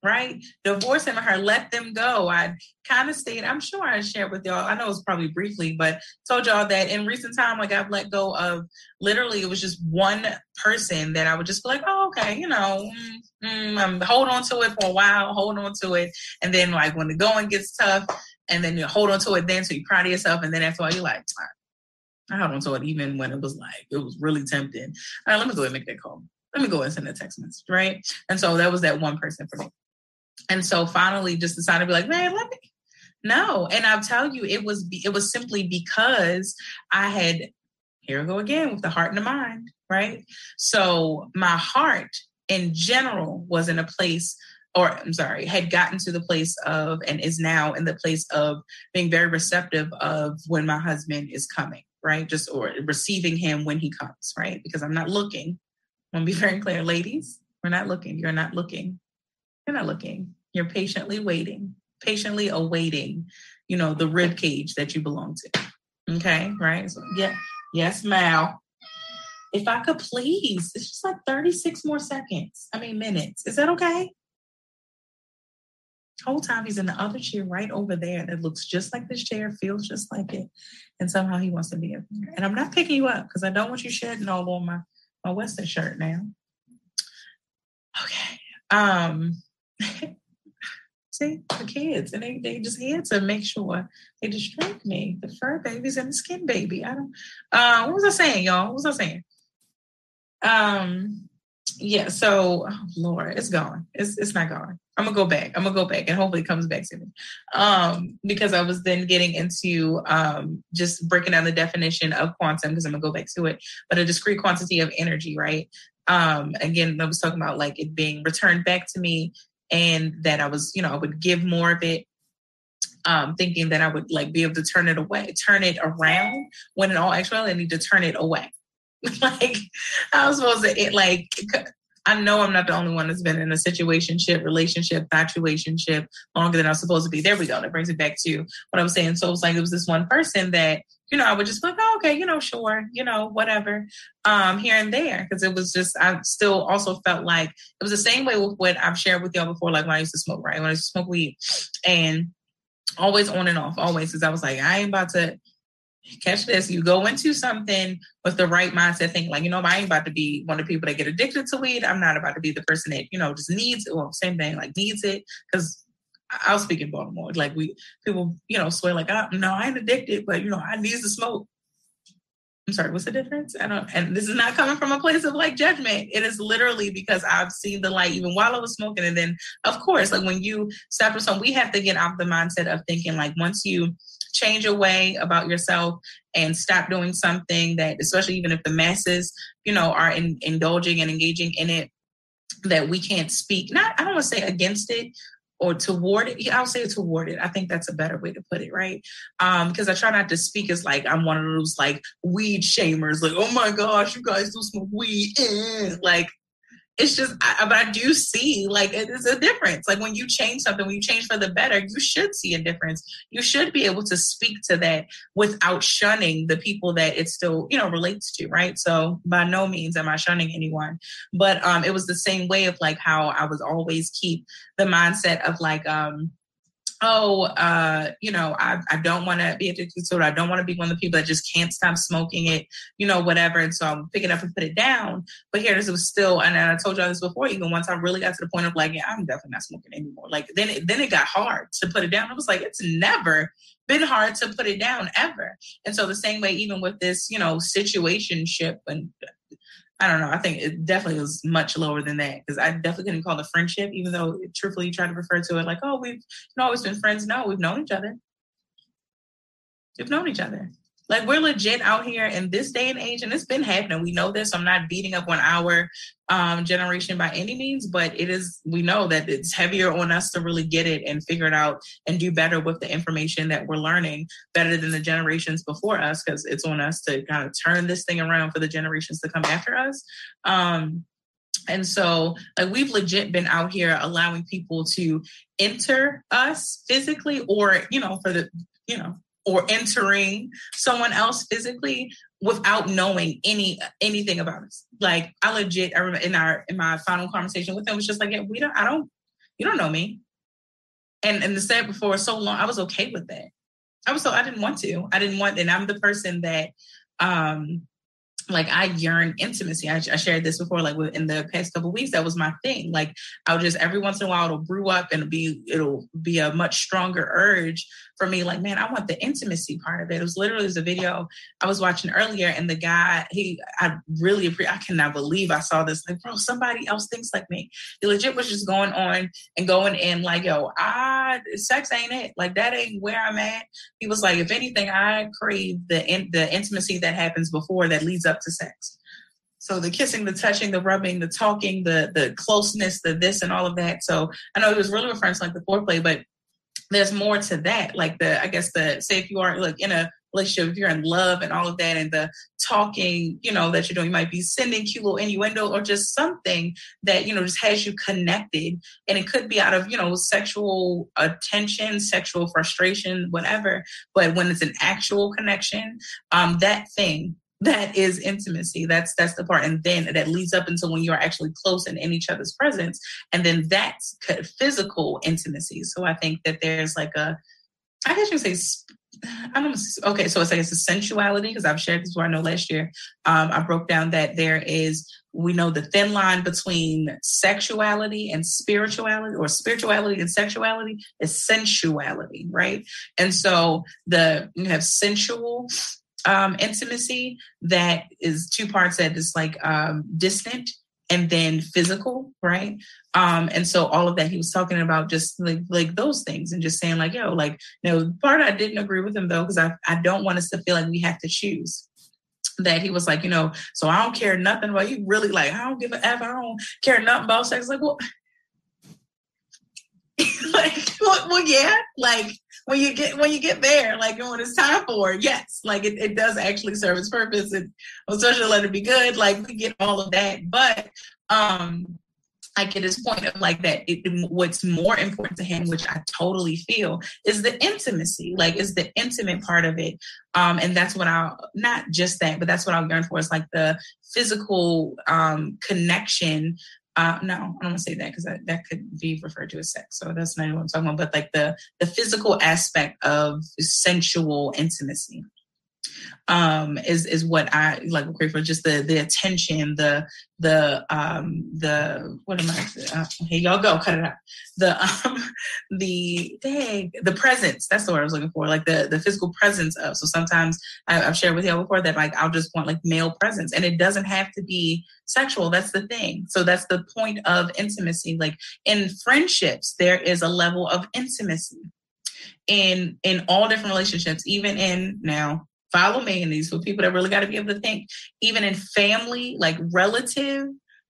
Right? Divorcing her, let them go. I kind of stayed, I'm sure I shared with y'all, I know it's probably briefly, but told y'all that in recent time, like I've let go of literally, it was just one person that I would just be like, oh, okay, you know, mm, mm, hold on to it for a while, hold on to it. And then, like, when the going gets tough, and then you hold on to it then, so you cry to yourself. And then after a while, you're like, I held on to it even when it was like, it was really tempting. All right, let me go and make that call let me go and send a text message, right? And so that was that one person for me. And so finally just decided to be like, man, let me no. And I'll tell you, it was it was simply because I had here we go again with the heart and the mind, right? So my heart in general was in a place or I'm sorry, had gotten to the place of and is now in the place of being very receptive of when my husband is coming, right? Just or receiving him when he comes, right? Because I'm not looking. I'm gonna be very clear, ladies, we're not looking. You're not looking. You're not looking. You're patiently waiting, patiently awaiting, you know, the rib cage that you belong to. Okay, right? So yeah, yes, Mal. If I could please, it's just like 36 more seconds. I mean minutes. Is that okay? Whole time he's in the other chair right over there that looks just like this chair, feels just like it, and somehow he wants to be up there. And I'm not picking you up because I don't want you shedding all over my my Western shirt now. Okay. Um see the kids and they, they just had to make sure they distract me. The fur babies and the skin baby. I don't uh what was I saying, y'all? What was I saying? Um yeah, so oh Lord, it's gone. It's it's not gone. I'm gonna go back. I'm gonna go back and hopefully it comes back to me. Um, because I was then getting into um just breaking down the definition of quantum because I'm gonna go back to it, but a discrete quantity of energy, right? Um, again, I was talking about like it being returned back to me and that I was, you know, I would give more of it um, thinking that I would like be able to turn it away, turn it around when in all actuality I need to turn it away. like I was supposed to it, like I know I'm not the only one that's been in a situationship, relationship, ship longer than I was supposed to be. There we go. That brings it back to what I was saying. So it was like it was this one person that you know, I would just like, oh, okay, you know, sure, you know, whatever, um, here and there. Cause it was just, I still also felt like it was the same way with what I've shared with y'all before, like when I used to smoke, right? When I used to smoke weed and always on and off, always. Cause I was like, I ain't about to catch this. You go into something with the right mindset, think like, you know, I ain't about to be one of the people that get addicted to weed. I'm not about to be the person that, you know, just needs it. Well, same thing, like needs it. Cause I'll speak in Baltimore. Like we people, you know, swear like, oh, no, I ain't addicted, but you know, I need to smoke. I'm sorry, what's the difference? I don't, and this is not coming from a place of like judgment. It is literally because I've seen the light even while I was smoking. And then, of course, like when you stop for something, we have to get off the mindset of thinking like once you change your way about yourself and stop doing something that, especially even if the masses, you know, are in, indulging and engaging in it, that we can't speak. Not, I don't want to say against it, or toward it. I'll say toward it. I think that's a better way to put it, right? Um, because I try not to speak as like I'm one of those like weed shamers, like, oh my gosh, you guys do smoke weed. Eh. Like it's just I, but i do see like it's a difference. Like when you change something when you change for the better you should see a difference. You should be able to speak to that without shunning the people that it still you know relates to right? So by no means am i shunning anyone. But um it was the same way of like how i was always keep the mindset of like um oh, uh, you know, I, I don't want to be addicted to it. I don't want to be one of the people that just can't stop smoking it, you know, whatever. And so I'm picking up and put it down. But here it was still, and I told y'all this before, even once I really got to the point of like, yeah, I'm definitely not smoking anymore. Like then it, then it got hard to put it down. I was like, it's never been hard to put it down ever. And so the same way, even with this, you know, situationship and I don't know. I think it definitely was much lower than that because I definitely couldn't call it a friendship, even though truthfully you try to refer to it like, oh, we've always been friends. No, we've known each other. We've known each other. Like we're legit out here in this day and age, and it's been happening. We know this. I'm not beating up on our um, generation by any means, but it is. We know that it's heavier on us to really get it and figure it out and do better with the information that we're learning, better than the generations before us, because it's on us to kind of turn this thing around for the generations to come after us. Um, and so, like, we've legit been out here allowing people to enter us physically or, you know, for the, you know, or entering someone else physically without knowing any anything about us. Like I legit, I remember in our in my final conversation with them was just like, yeah, we don't, I don't, you don't know me. And and the said before so long, I was okay with that. I was so I didn't want to. I didn't want, and I'm the person that um like I yearn intimacy. I, I, shared this before, like in the past couple weeks, that was my thing. Like I'll just every once in a while it'll brew up and it'll be it'll be a much stronger urge for me. Like, man, I want the intimacy part of it. It was literally was a video I was watching earlier, and the guy he I really appreciate. I cannot believe I saw this. Like, bro, somebody else thinks like me. He legit was just going on and going in like, yo, I sex ain't it. Like that ain't where I'm at. He was like, if anything, I crave the in, the intimacy that happens before that leads up to sex. So the kissing, the touching, the rubbing, the talking, the the closeness, the this and all of that. So I know it was really referring to like the foreplay, but there's more to that. Like the I guess the say if you are like in a relationship, if you're in love and all of that, and the talking, you know, that you're doing, you might be sending cute little innuendo or just something that, you know, just has you connected. And it could be out of, you know, sexual attention, sexual frustration, whatever. But when it's an actual connection, um, that thing that is intimacy that's that's the part and then that leads up until when you're actually close and in each other's presence and then that's physical intimacy so i think that there's like a i guess you say I don't okay, so it's like it's a sensuality because I've shared this before. I know last year um, I broke down that there is we know the thin line between sexuality and spirituality, or spirituality and sexuality is sensuality, right? And so the you have sensual um, intimacy that is two parts that is like um, distant and then physical, right? Um, and so all of that he was talking about just like like those things and just saying like, yo, like, you know, part I didn't agree with him though, because I, I don't want us to feel like we have to choose. That he was like, you know, so I don't care nothing about you really like, I don't give a F, I don't care nothing about sex. Like, well, like well, well, yeah, like when you get when you get there, like when it's time for yes, like it, it does actually serve its purpose, and especially let it be good. Like we get all of that, but um, I get his point of like that. It, what's more important to him, which I totally feel, is the intimacy. Like, is the intimate part of it, um, and that's what i'll not just that, but that's what I'll yearn for. Is like the physical um, connection uh, no, I don't want to say that because that, that could be referred to as sex. So that's not what I'm talking about. But like the the physical aspect of sensual intimacy um, is is what I like for just the the attention, the the um the what am I uh, here y'all go, cut it out. The um the dang, the presence, that's the word I was looking for, like the the physical presence of. So sometimes I, have shared with y'all before that like I'll just want like male presence and it doesn't have to be sexual. That's the thing. So that's the point of intimacy. Like in friendships, there is a level of intimacy in in all different relationships, even in now follow me in these for people that really got to be able to think. Even in family like relative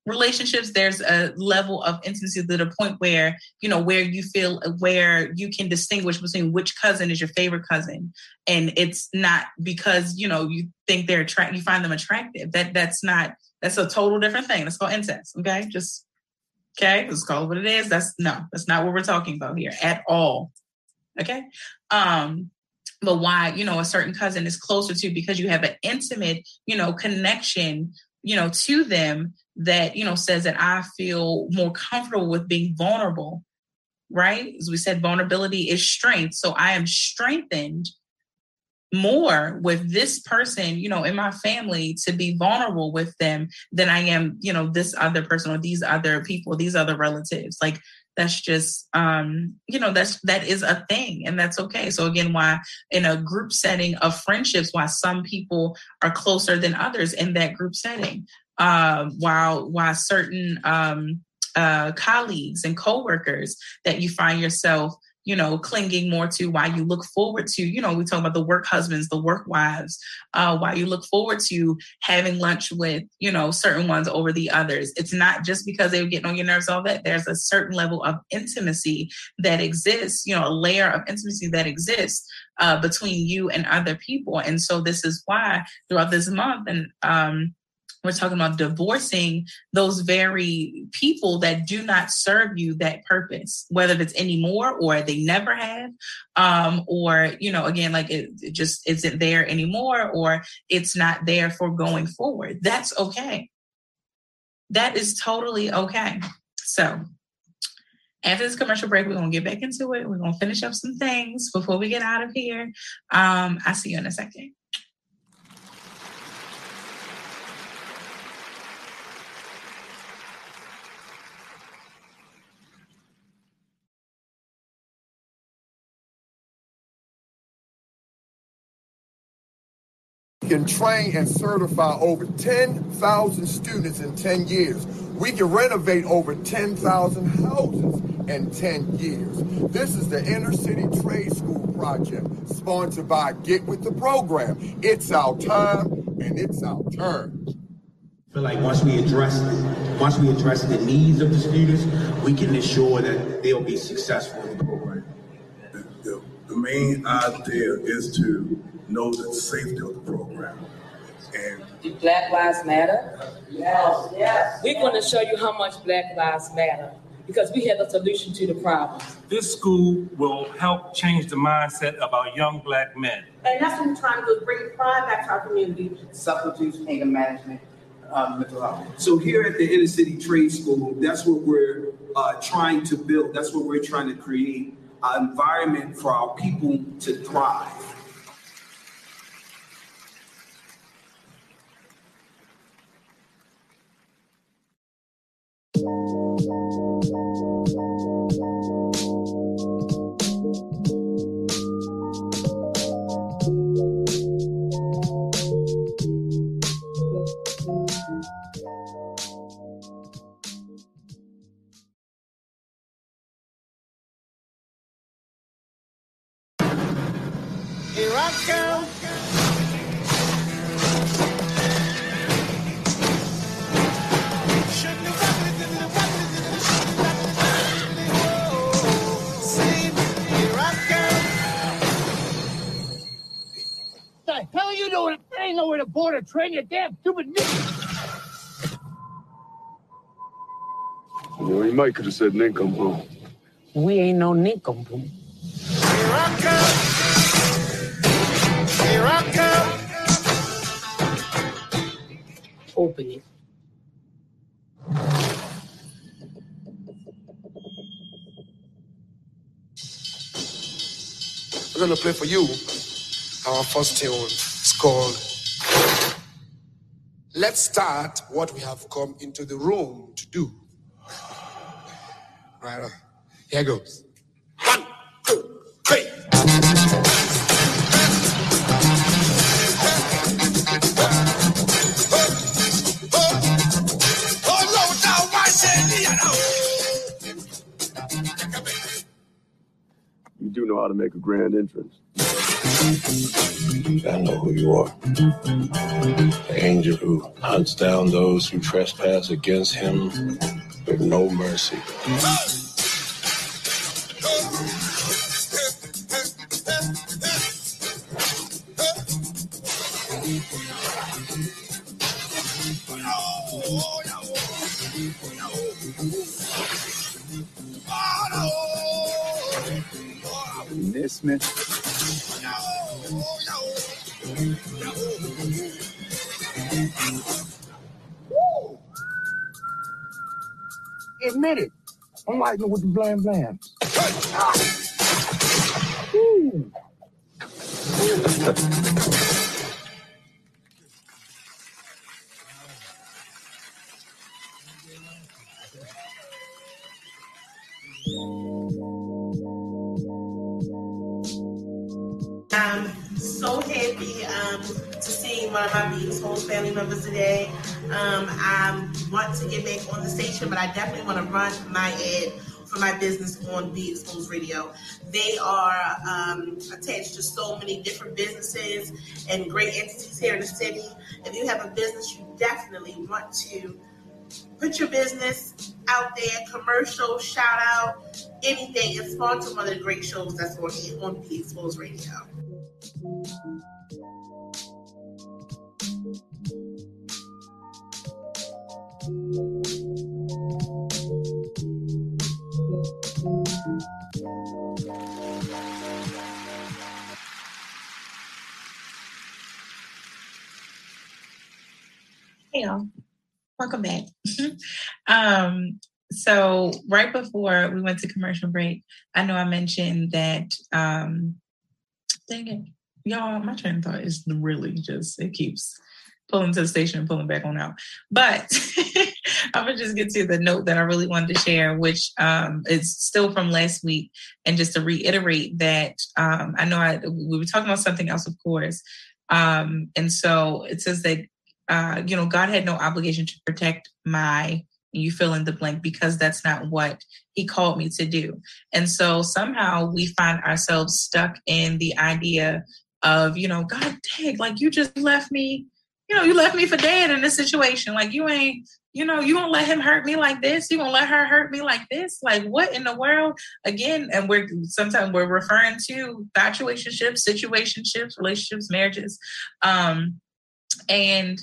relationships there's a level of intimacy to the point where you know where you feel where you can distinguish between which cousin is your favorite cousin. And it's not because you know you think they're attract you find them attractive. That that's not that's a total different thing. That's called incest okay? Just okay? Let's call it what it is. That's no that's not what we're talking about here at all okay? Um but why you know a certain cousin is closer to because you have an intimate you know connection you know to them that you know says that i feel more comfortable with being vulnerable right? As we said vulnerability is strength. So i am strengthened more with this person you know in my family to be vulnerable with them than i am you know this other person or these other people these other relatives. Like that's just um you know that's that is a thing and that's okay. So again why in a group setting of friendships why some people are closer than others in that group setting uh, while while certain um uh, colleagues and coworkers that you find yourself you know, clinging more to why you look forward to, you know, we talk about the work husbands, the work wives, uh, why you look forward to having lunch with, you know, certain ones over the others. It's not just because they are getting on your nerves, all that. There's a certain level of intimacy that exists, you know, a layer of intimacy that exists uh, between you and other people. And so this is why throughout this month and um, we're talking about divorcing those very people that do not serve you that purpose, whether it's anymore or they never have, um, or, you know, again, like it, it just isn't there anymore or it's not there for going forward. That's okay. That is totally okay. So, after this commercial break, we're gonna get back into it. We're gonna finish up some things before we get out of here. Um, I'll see you in a second. Can train and certify over 10,000 students in 10 years. We can renovate over 10,000 houses in 10 years. This is the Inner City Trade School Project, sponsored by Get With The Program. It's our time and it's our turn. I feel like once we address once we address the needs of the students, we can ensure that they'll be successful in the program. The, the, the main idea is to know the safety of the program. And Do Black Lives Matter? Yes, yes. We're going to show you how much Black Lives Matter because we have a solution to the problem. This school will help change the mindset of our young black men. And that's what we're trying to do, bring pride back to our community. substance anger management, um, mental health. So here at the Inner City Trade School, that's what we're uh, trying to build. That's what we're trying to create an environment for our people to thrive. Here ain't nowhere to board or train your damn stupid nigga. Well, you might could have said nincompoop. We ain't no nincompoop. Here I come. Here I come. Open it. We're gonna play for you our first tune. It's called Let's Start What We Have Come Into the Room to Do. Right, uh, here goes. One, two, three. You do know how to make a grand entrance. I know who you are. The angel who hunts down those who trespass against him with no mercy. Miss it. I'm lighting with the blam blam. I'm so happy um, to see one of my Homes family members today. Um, I want to get back on the station, but I definitely want to run my ad for my business on Be Exposed Radio. They are um, attached to so many different businesses and great entities here in the city. If you have a business, you definitely want to put your business out there, commercial, shout out, anything, and sponsor one of the great shows that's on, on Be Exposed Radio. Welcome back. um, so right before we went to commercial break, I know I mentioned that um dang it. Y'all, my train of thought is really just it keeps pulling to the station and pulling back on out. But I'm gonna just get to the note that I really wanted to share, which um, is still from last week, and just to reiterate that um, I know I we were talking about something else, of course, um, and so it says that uh, you know God had no obligation to protect my you fill in the blank because that's not what he called me to do. And so somehow we find ourselves stuck in the idea of, you know, God dang, like you just left me you know, you left me for dead in this situation. Like you ain't, you know, you won't let him hurt me like this. You won't let her hurt me like this. Like what in the world? Again, and we're sometimes we're referring to situationships, situationships, relationships, marriages. Um, and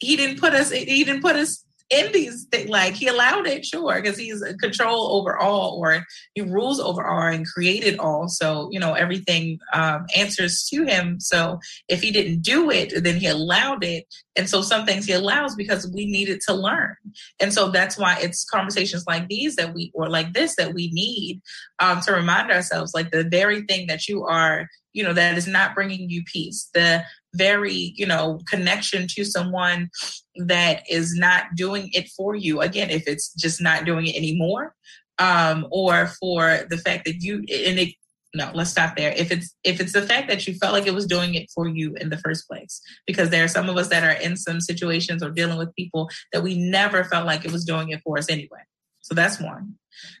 he didn't put us, he didn't put us in these things. Like he allowed it, sure, because he's control over all, or he rules over all and created all. So you know everything um, answers to him. So if he didn't do it, then he allowed it. And so some things he allows because we needed to learn. And so that's why it's conversations like these that we, or like this, that we need um, to remind ourselves, like the very thing that you are, you know, that is not bringing you peace, the very, you know, connection to someone that is not doing it for you. Again, if it's just not doing it anymore, um, or for the fact that you and it no let's stop there. If it's if it's the fact that you felt like it was doing it for you in the first place because there are some of us that are in some situations or dealing with people that we never felt like it was doing it for us anyway. So that's one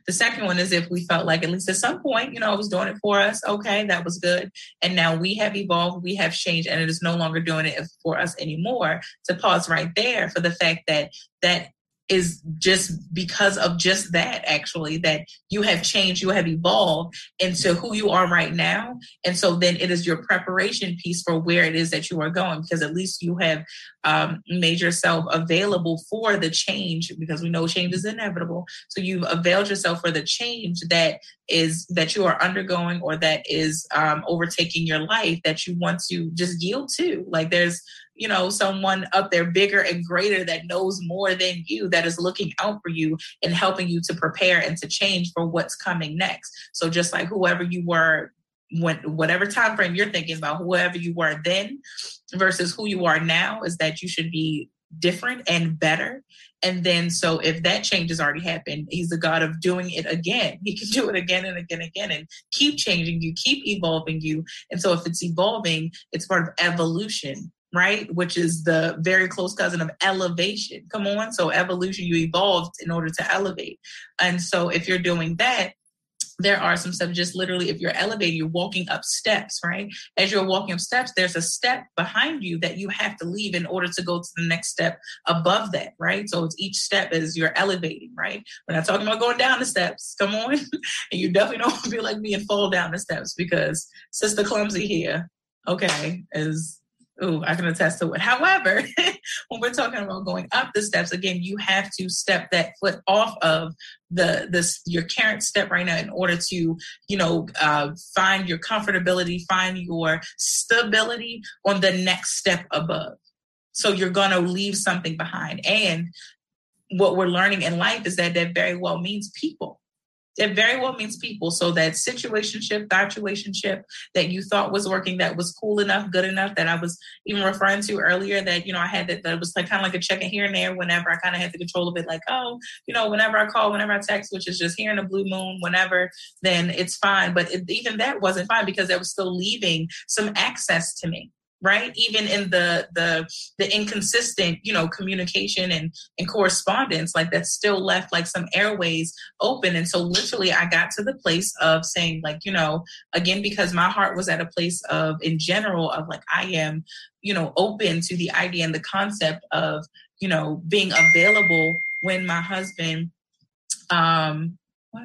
the second one is if we felt like at least at some point, you know, it was doing it for us. Okay, that was good. And now we have evolved, we have changed, and it is no longer doing it for us anymore. To pause right there for the fact that that is just because of just that actually that you have changed you have evolved into who you are right now. And so then it is your preparation piece for where it is that you are going because at least you have um, made yourself available for the change because we know change is inevitable. So you've availed yourself for the change that is that you are undergoing or that is um, overtaking your life that you want to just yield to. Like there's you know someone up there bigger and greater that knows more than you that is looking out for you and helping you to prepare and to change for what's coming next. So just like whoever you were when whatever time frame you're thinking about whoever you were then versus who you are now is that you should be different and better. And then so if that change has already happened he's the god of doing it again. He can do it again and again and again and keep changing you keep evolving you. And so if it's evolving it's part of evolution right? Which is the very close cousin of elevation. Come on. So, evolution, you evolved in order to elevate. And so, if you're doing that, there are some steps just literally if you're elevating you're walking up steps right as you're walking up steps there's a step behind you that you have to leave in order to go to the next step above that right so it's each step as you're elevating right we're not talking about going down the steps come on and you definitely don't want to be like me and fall down the steps because sister clumsy here okay is Oh, I can attest to it. However, when we're talking about going up the steps, again, you have to step that foot off of the this your current step right now in order to, you know, uh, find your comfortability, find your stability on the next step above. So you're gonna leave something behind. And what we're learning in life is that that very well means people it very well means people. So that situationship, situationship that you thought was working, that was cool enough, good enough, that I was even referring to earlier, that you know I had that that was like kind of like a check in here and there. Whenever I kind of had the control of it, like oh, you know, whenever I call, whenever I text, which is just here in a blue moon, whenever, then it's fine. But it, even that wasn't fine because that was still leaving some access to me right? Even in the the the inconsistent you know communication and and correspondence like that still left like some airways open. And so literally i got to the place of saying like you know again because my heart was at a place of in general of like i am you know open to the idea and the concept of you know being available when my husband um what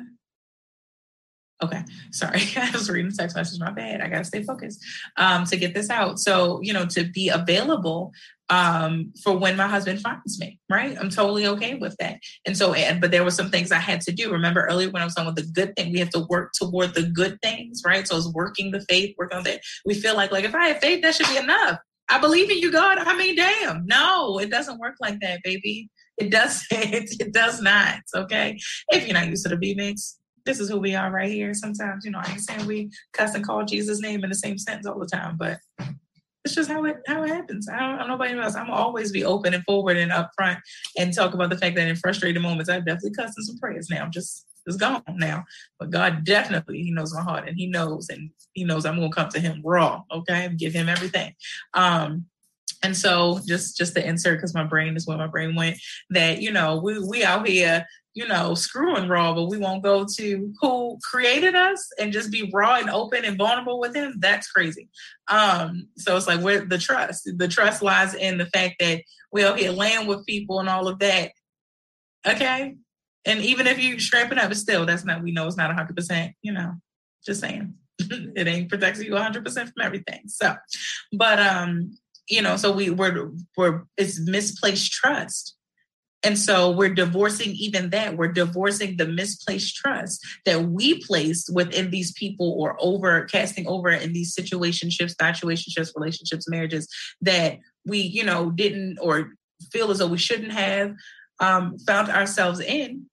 Okay, sorry. I was reading the text message. My bad. I gotta stay focused um, to get this out. So, you know, to be available um, for when my husband finds me, right? I'm totally okay with that. And so, and, but there were some things I had to do. Remember earlier when I was talking about the good thing, we have to work toward the good things, right? So it's working the faith, working on that. We feel like, like if I have faith, that should be enough. I believe in you, God. I mean, damn. No, it doesn't work like that, baby It does it, it does not. Okay. If you're not used to the B mix, this is who we are right here. Sometimes, you know, I ain't saying we cuss and call Jesus' name in the same sentence all the time, but it's just how it how it happens. I don't, I about anybody else. I'm always be open and forward and upfront and talk about the fact that in frustrated moments I've definitely cussed in some prayers now. I'm just it's gone now. But God definitely He knows my heart and He knows and He knows I'm gonna come to Him raw, okay, and give Him everything. Um and so just just to insert because my brain is where my brain went that you know we we out here you know, screwing raw, but we won't go to who created us and just be raw and open and vulnerable with him. That's crazy. Um, so it's like where the trust, the trust lies in the fact that we'll here land with people and all of that. Okay. And even if you're strapping up, it's still that's not we know it's not hundred percent, you know, just saying. it ain't protects you 100% from everything. So, but um, you know, so we we're we're it's misplaced trust and so we're divorcing even that. We're divorcing the misplaced trust that we placed within these people or over casting over in these situationships, situationships, relationships, marriages that we, you know, didn't or feel as though we shouldn't have um, found ourselves in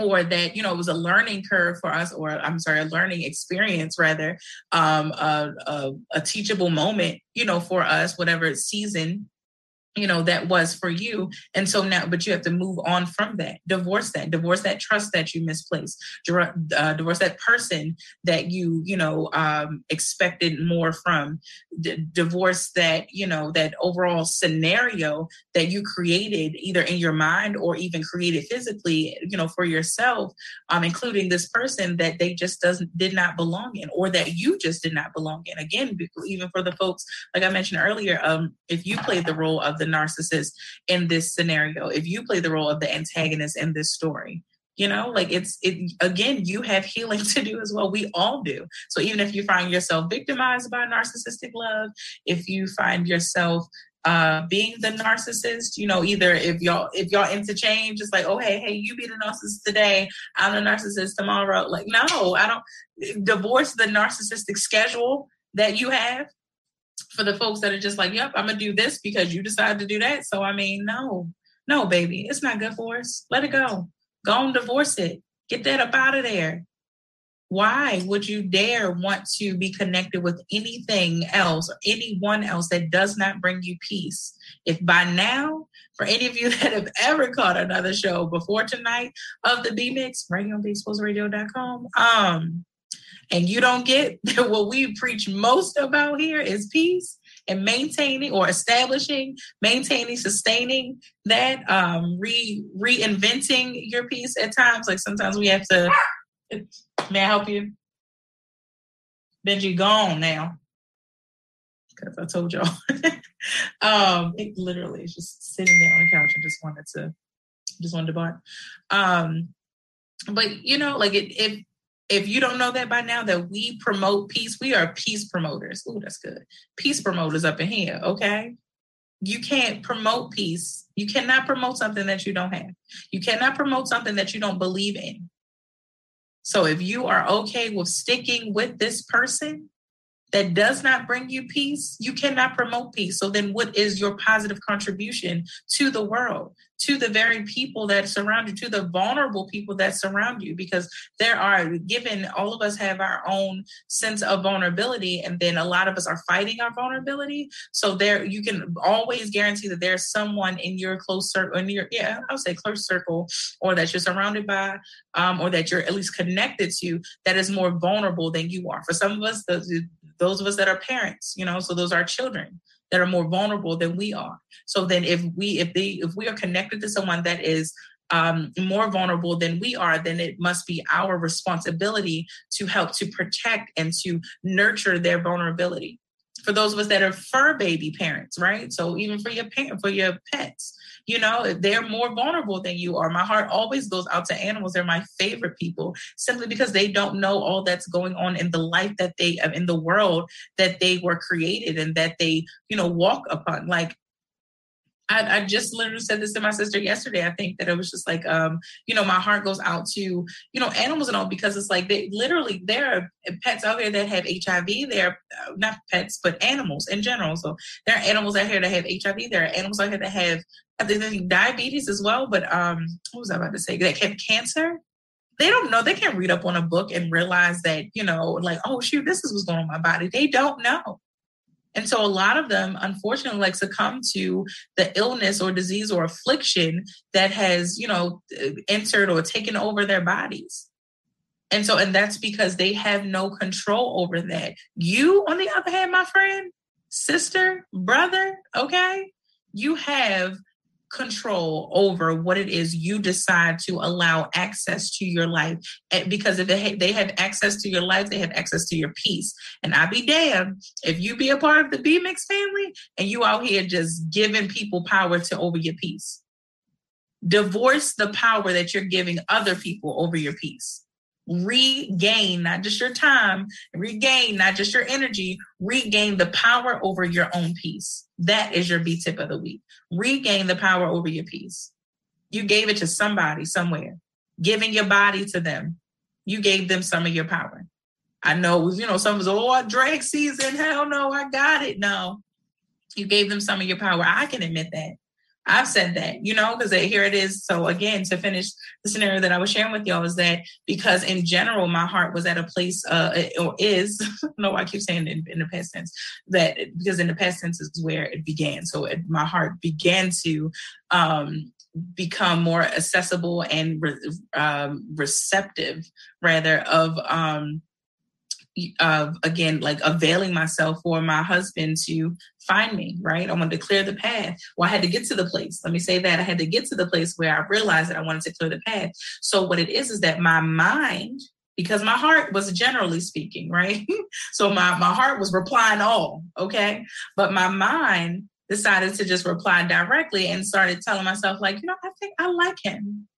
or that you know it was a learning curve for us or i'm sorry a learning experience rather um a, a, a teachable moment you know for us whatever season you know that was for you. And so now but you have to move on from that divorce that divorce that trust that you misplaced uh, divorce that person that you you know um, expected more from D- divorce that you know that overall scenario that you created either in your mind or even created physically you know for yourself um, including this person that they just doesn't did not belong in or that you just did not belong in. Again even for the folks like i mentioned earlier um, if you played the role of the the narcissist in this scenario, if you play the role of the antagonist in this story, you know like it's it again you have healing to do as well. We all do. So even if you find yourself victimized by narcissistic love if you find yourself uh being the narcissist you know either if y'all if y'all interchange it's like oh hey hey you be the narcissist today i'm the narcissist tomorrow. Like no i don't divorce the narcissistic schedule that you have for the folks that are just like, yep, I'm gonna do this because you decided to do that. So I mean, no, no, baby, it's not good for us. Let it go. Go and divorce it. Get that up out of there. Why would you dare want to be connected with anything else or anyone else that does not bring you peace? If by now, for any of you that have ever caught another show before tonight of the B Mix, right on BigExposedRadio.com, um, and you don't get what we preach most about here is peace and maintaining or establishing, maintaining, sustaining that, um, re reinventing your peace at times. Like sometimes we have to. May I help you? Benji gone now. Because I told y'all. um, it literally is just sitting there on the couch and just wanted to just wanted to bark. Um, but you know, like it, it if you don't know that by now, that we promote peace, we are peace promoters. Oh, that's good. Peace promoters up in here, okay? You can't promote peace. You cannot promote something that you don't have. You cannot promote something that you don't believe in. So if you are okay with sticking with this person, that does not bring you peace, you cannot promote peace. So then, what is your positive contribution to the world, to the very people that surround you, to the vulnerable people that surround you? Because there are, given all of us have our own sense of vulnerability, and then a lot of us are fighting our vulnerability. So there, you can always guarantee that there's someone in your close circle, in your yeah, I would say close circle, or that you're surrounded by, um, or that you're at least connected to, that is more vulnerable than you are. For some of us, the those of us that are parents, you know, so those are children that are more vulnerable than we are. So then if we if they if we are connected to someone that is um, more vulnerable than we are, then it must be our responsibility to help to protect and to nurture their vulnerability. For those of us that are fur baby parents, right? So even for your parent, for your pets, you know, they're more vulnerable than you are. My heart always goes out to animals. They're my favorite people simply because they don't know all that's going on in the life that they, in the world that they were created and that they, you know, walk upon. Like, I, I, just literally said this to my sister yesterday. I think that it was just like, um, you know, my heart goes out to, you know, animals and all because it's like they literally there are pets out here that have HIV. They're uh, not pets, but animals in general. So there are animals out here that have HIV. There are animals out here that have I think diabetes as well. But um, what was I about to say? That have cancer. They don't know. They can't read up on a book and realize that, you know, like, oh shoot, this is what's going on my body. They don't know. And so a lot of them, unfortunately, like succumb to the illness or disease or affliction that has, you know, entered or taken over their bodies. And so, and that's because they have no control over that. You, on the other hand, my friend, sister, brother, okay, you have control over what it is you decide to allow access to your life. Because if they have access to your life, they have access to your peace. And I be damned if you be a part of the B Mix family and you out here just giving people power to over your peace. Divorce the power that you're giving other people over your peace regain not just your time, regain not just your energy, regain the power over your own peace. That is your B tip of the week. Regain the power over your peace. You gave it to somebody somewhere, giving your body to them. You gave them some of your power. I know, you know, some us, oh, drag season. Hell no, I got it. No, you gave them some of your power. I can admit that. I've said that, you know, because here it is. So again, to finish the scenario that I was sharing with y'all is that because in general my heart was at a place, uh, or is no, I keep saying in, in, the past tense that because in the past tense is where it began. So it, my heart began to um, become more accessible and re- um, receptive, rather of. Um, of again like availing myself for my husband to find me right? I wanted to clear the path. Well i had to get to the place. Let me say that. I had to get to the place where i realized that i wanted to clear the path. So what it is is that my mind because my heart was generally speaking right? So my my heart was replying all okay? But my mind decided to just reply directly and started telling myself like you know i think i like him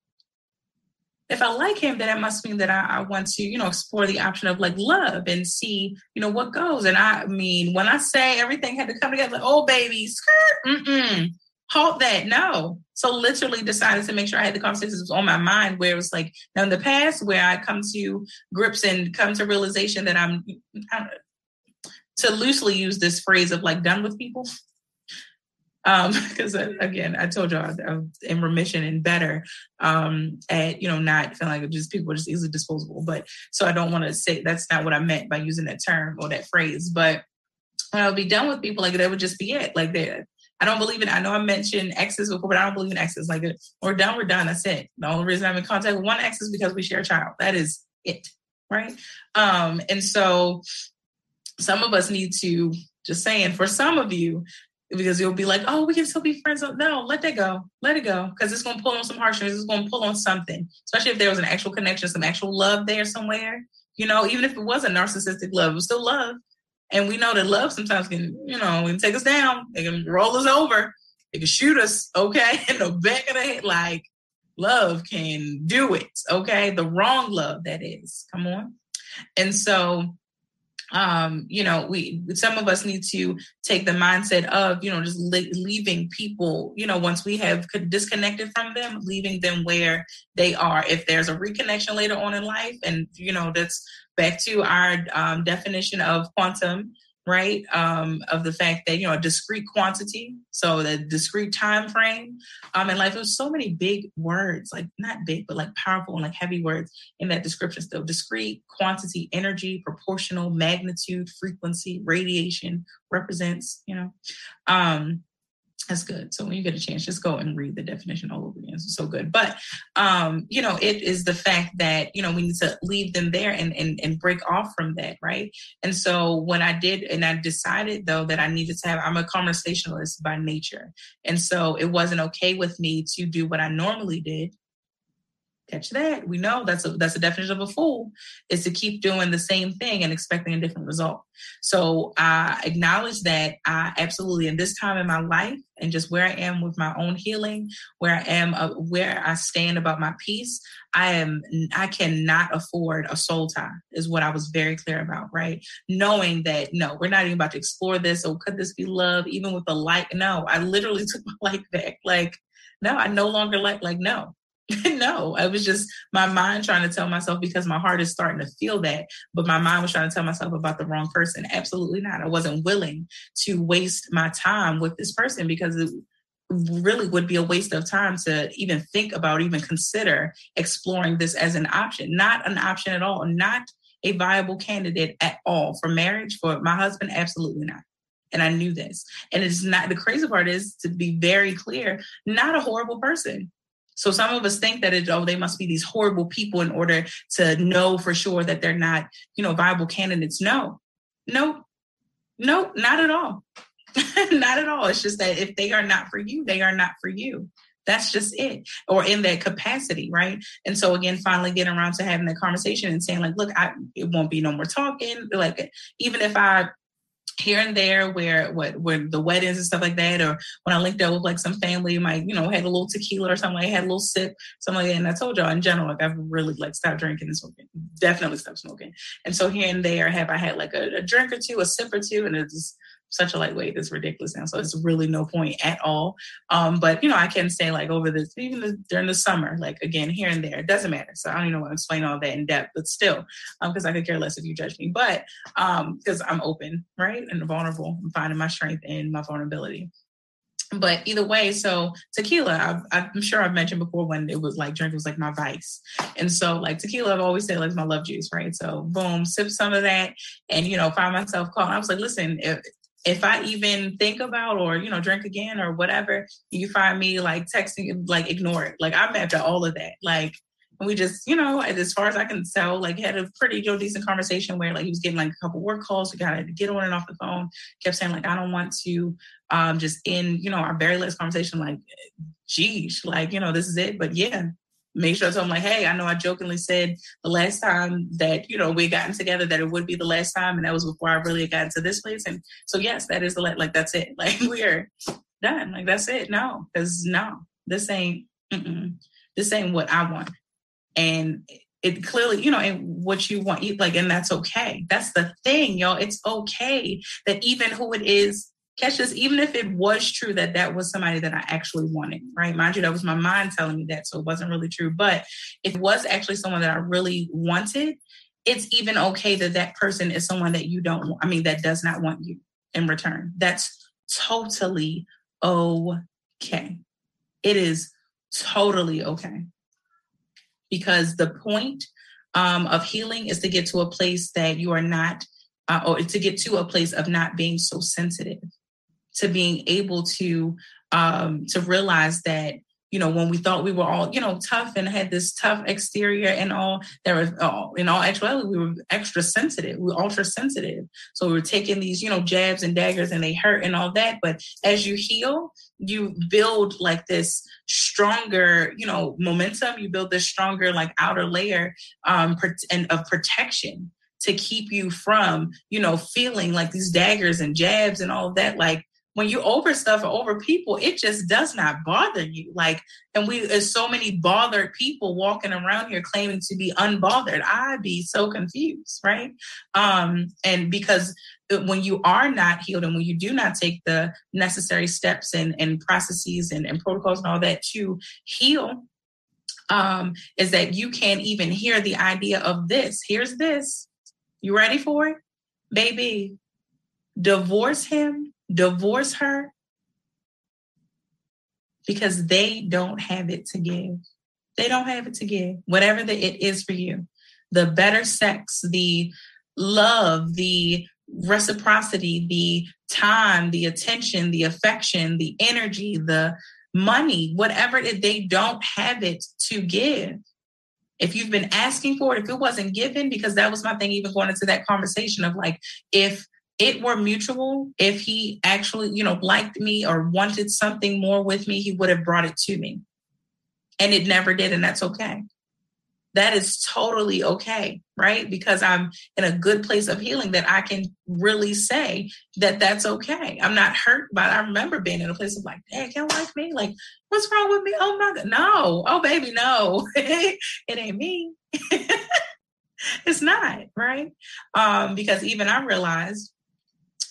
if I like him, then it must mean that I, I, want to, you know, explore the option of like love and see, you know, what goes. And I mean, when I say everything had to come together, like, oh baby, skirt, mm-mm, halt that. No. So literally decided to make sure I had the conversations on my mind where it was like now in the past where I come to grips and come to realization that I'm to loosely use this phrase of like done with people because um, again, I told you I'm in remission and better um, at you know not feeling like just people are just easily disposable. But so I don't want to say that's not what I meant by using that term or that phrase. But when I'll be done with people, like that would just be it. Like that, I don't believe in. I know I mentioned exes before, but I don't believe in exes. Like we're done, we're done. That's it. The only reason I'm in contact with one ex is because we share a child. That is it, right? Um, and so some of us need to just saying for some of you because you'll be like, oh, we can still be friends. Oh, no, let that go. Let it go. Because it's going to pull on some heartstrings. It's going to pull on something, especially if there was an actual connection, some actual love there somewhere. You know, even if it was a narcissistic love, it was still love. And we know that love sometimes can, you know, can take us down. It can roll us over. It can shoot us, okay, in the back of the head. Like, love can do it, okay? The wrong love, that is. Come on. And so um you know we some of us need to take the mindset of you know just leaving people you know once we have disconnected from them leaving them where they are. If there's a reconnection later on in life and you know that's back to our um, definition of quantum right um, of the fact that you know a discrete quantity so the discrete time frame um, in life there's so many big words like not big but like powerful and like heavy words in that description still. Discrete quantity energy proportional magnitude frequency radiation represents you know um that's good. So when you get a chance, just go and read the definition all over again. It's so good. But um, you know, it is the fact that, you know, we need to leave them there and, and and break off from that, right? And so when I did and I decided though that I needed to have I'm a conversationalist by nature. And so it wasn't okay with me to do what I normally did Catch that. We know that's a that's a definition of a fool is to keep doing the same thing and expecting a different result. So I acknowledge that I absolutely in this time in my life and just where I am with my own healing, where I am, uh, where I stand about my peace, I am I cannot afford a soul tie is what I was very clear about, right? Knowing that no, we're not even about to explore this. Or could this be love? Even with the light no, I literally took my light back. Like no, I no longer like like no no, I was just my mind trying to tell myself because my heart is starting to feel that, but my mind was trying to tell myself about the wrong person. Absolutely not. I wasn't willing to waste my time with this person because it really would be a waste of time to even think about, even consider exploring this as an option. Not an option at all. Not a viable candidate at all for marriage for my husband. Absolutely not. And I knew this. And it's not the crazy part is to be very clear, not a horrible person so some of us think that it, oh, they must be these horrible people in order to know for sure that they're not, you know, viable candidates. No, no, no, not at all. not at all. It's just that if they are not for you, they are not for you. That's just it. Or in that capacity, right? And so again, finally getting around to having that conversation and saying, like, look, I it won't be no more talking. Like even if I here and there where what where the weddings and stuff like that, or when I linked up with like some family, might you know had a little tequila or something, like had a little sip, something like that. And I told y'all in general, like I've really like stopped drinking and smoking, definitely stopped smoking. And so here and there, have I had like a, a drink or two, a sip or two, and it's such a lightweight. It's ridiculous now. So it's really no point at all. Um, but you know, I can say like over this, even the, during the summer, like again here and there, it doesn't matter. So I don't even know want to explain all that in depth, but still, because um, I could care less if you judge me. But um because I'm open, right, and vulnerable, I'm finding my strength in my vulnerability but either way so tequila i am sure i've mentioned before when it was like drink was like my vice and so like tequila i've always said like my love juice right so boom sip some of that and you know find myself calling i was like listen if, if I even think about or you know drink again or whatever, you find me like texting like ignore it. Like I'm after all of that. Like we just you know as far as I can tell, like had a pretty you know, decent conversation where like he was getting like a couple work calls. We got to get on and off the phone. Kept saying like I don't want to um just in you know our very last conversation like geez like you know this is it. But yeah, make sure I told him like, hey, I know I jokingly said the last time that, you know, we gotten together that it would be the last time. And that was before I really got into this place. And so, yes, that is the, like, that's it. Like we are done. Like that's it. No, because no, this ain't, this ain't what I want. And it clearly, you know, and what you want, like, and that's okay. That's the thing, y'all. It's okay that even who it is catch this, even if it was true that that was somebody that I actually wanted, right? Mind you, that was my mind telling me that, so it wasn't really true. But if it was actually someone that I really wanted, it's even okay that that person is someone that you don't I mean, that does not want you in return. That's totally okay. It is totally okay. Because the point um, of healing is to get to a place that you are not, uh, or to get to a place of not being so sensitive to being able to um, to realize that you know when we thought we were all you know tough and had this tough exterior and all there was uh, in all actuality we were extra sensitive we were ultra sensitive. So we were taking these you know jabs and daggers and they hurt and all that. But as you heal you build like this stronger you know momentum. You build this stronger like outer layer um and of protection to keep you from you know feeling like these daggers and jabs and all that. Like when you over stuff or over people, it just does not bother you. Like, and we there's so many bothered people walking around here claiming to be unbothered. I'd be so confused, right? Um, and because when you are not healed and when you do not take the necessary steps and, and processes and, and protocols and all that to heal, um, is that you can't even hear the idea of this. Here's this. You ready for it? Baby, divorce him divorce her because they don't have it to give. They don't have it to give, whatever the, it is for you. The better sex, the love, the reciprocity, the time, the attention, the affection, the energy, the money, whatever it, they don't have it to give. If you've been asking for it, if it wasn't given, because that was my thing, even going into that conversation of like, if it were mutual, if he actually, you know, liked me or wanted something more with me, he would have brought it to me. And it never did, and that's okay. that is totally okay, right? Because I'm in a good place of healing that I can really say that that's okay. I'm not hurt, but I remember being in a place of like, hey, can't like me? Like, what's wrong with me? Oh my God, no. Oh, baby, no. it ain't me. it's not, right? Um, because even I realized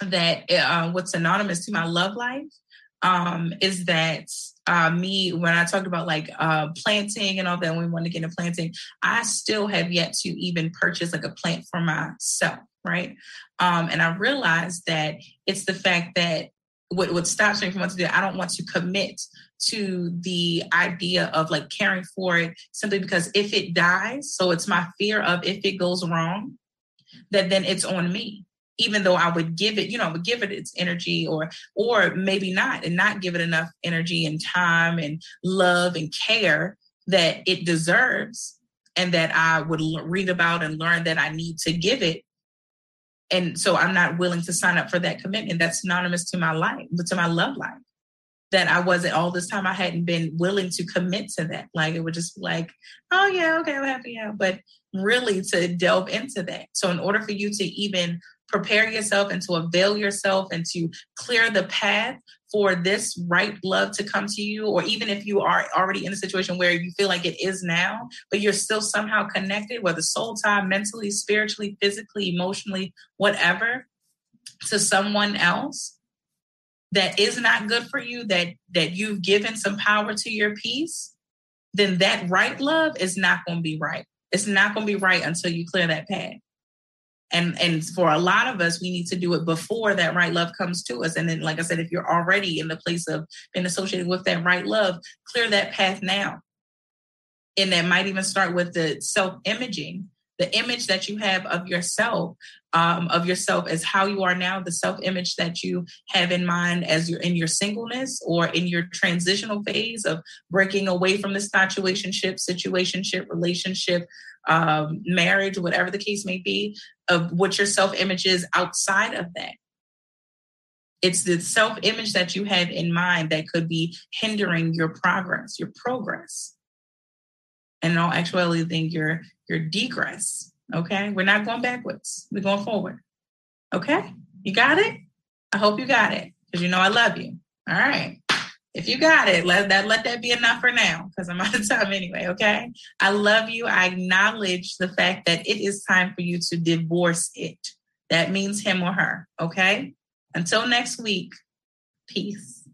that uh, what's anonymous to my love life um, is that uh, me when I talked about like uh, planting and all that, when we want to get into planting, I still have yet to even purchase like a plant for myself, right? Um, and I realized that it's the fact that what, what stops me from wanting to do, I don't want to commit to the idea of like caring for it simply because if it dies, so it's my fear of if it goes wrong, that then it's on me even though I would give it, you know, I would give it its energy or or maybe not and not give it enough energy and time and love and care that it deserves and that I would read about and learn that I need to give it. And so I'm not willing to sign up for that commitment. That's synonymous to my life, but to my love life. That I wasn't all this time I hadn't been willing to commit to that. Like it would just like, oh yeah, okay, I'm happy, yeah. But really to delve into that. So in order for you to even prepare yourself and to avail yourself and to clear the path for this right love to come to you, or even if you are already in a situation where you feel like it is now, but you're still somehow connected, whether soul time, mentally, spiritually, physically, emotionally, whatever, to someone else that is not good for you, that that you've given some power to your peace, then that right love is not going to be right. It's not going to be right until you clear that path and and for a lot of us we need to do it before that right love comes to us. And then like i said if you're already in the place of being associated with that right love clear that path now. And that might even start with the self imaging the image that you have of yourself um, of yourself as how you are now the self image that you have in mind as you're in your singleness or in your transitional phase of breaking away from this situationship situationship relationship um, marriage whatever the case may be of what your self image is outside of that. It's the self image that you have in mind that could be hindering your progress your progress. And in all actuality think your your degress okay? We're not going backwards. We're going forward okay? You got it? I hope you got it because you know i love you. All right if you got it let that let that be enough for now because i'm out of time anyway okay? I love you. I acknowledge the fact that it is time for you to divorce it. That means him or her okay? Until next week peace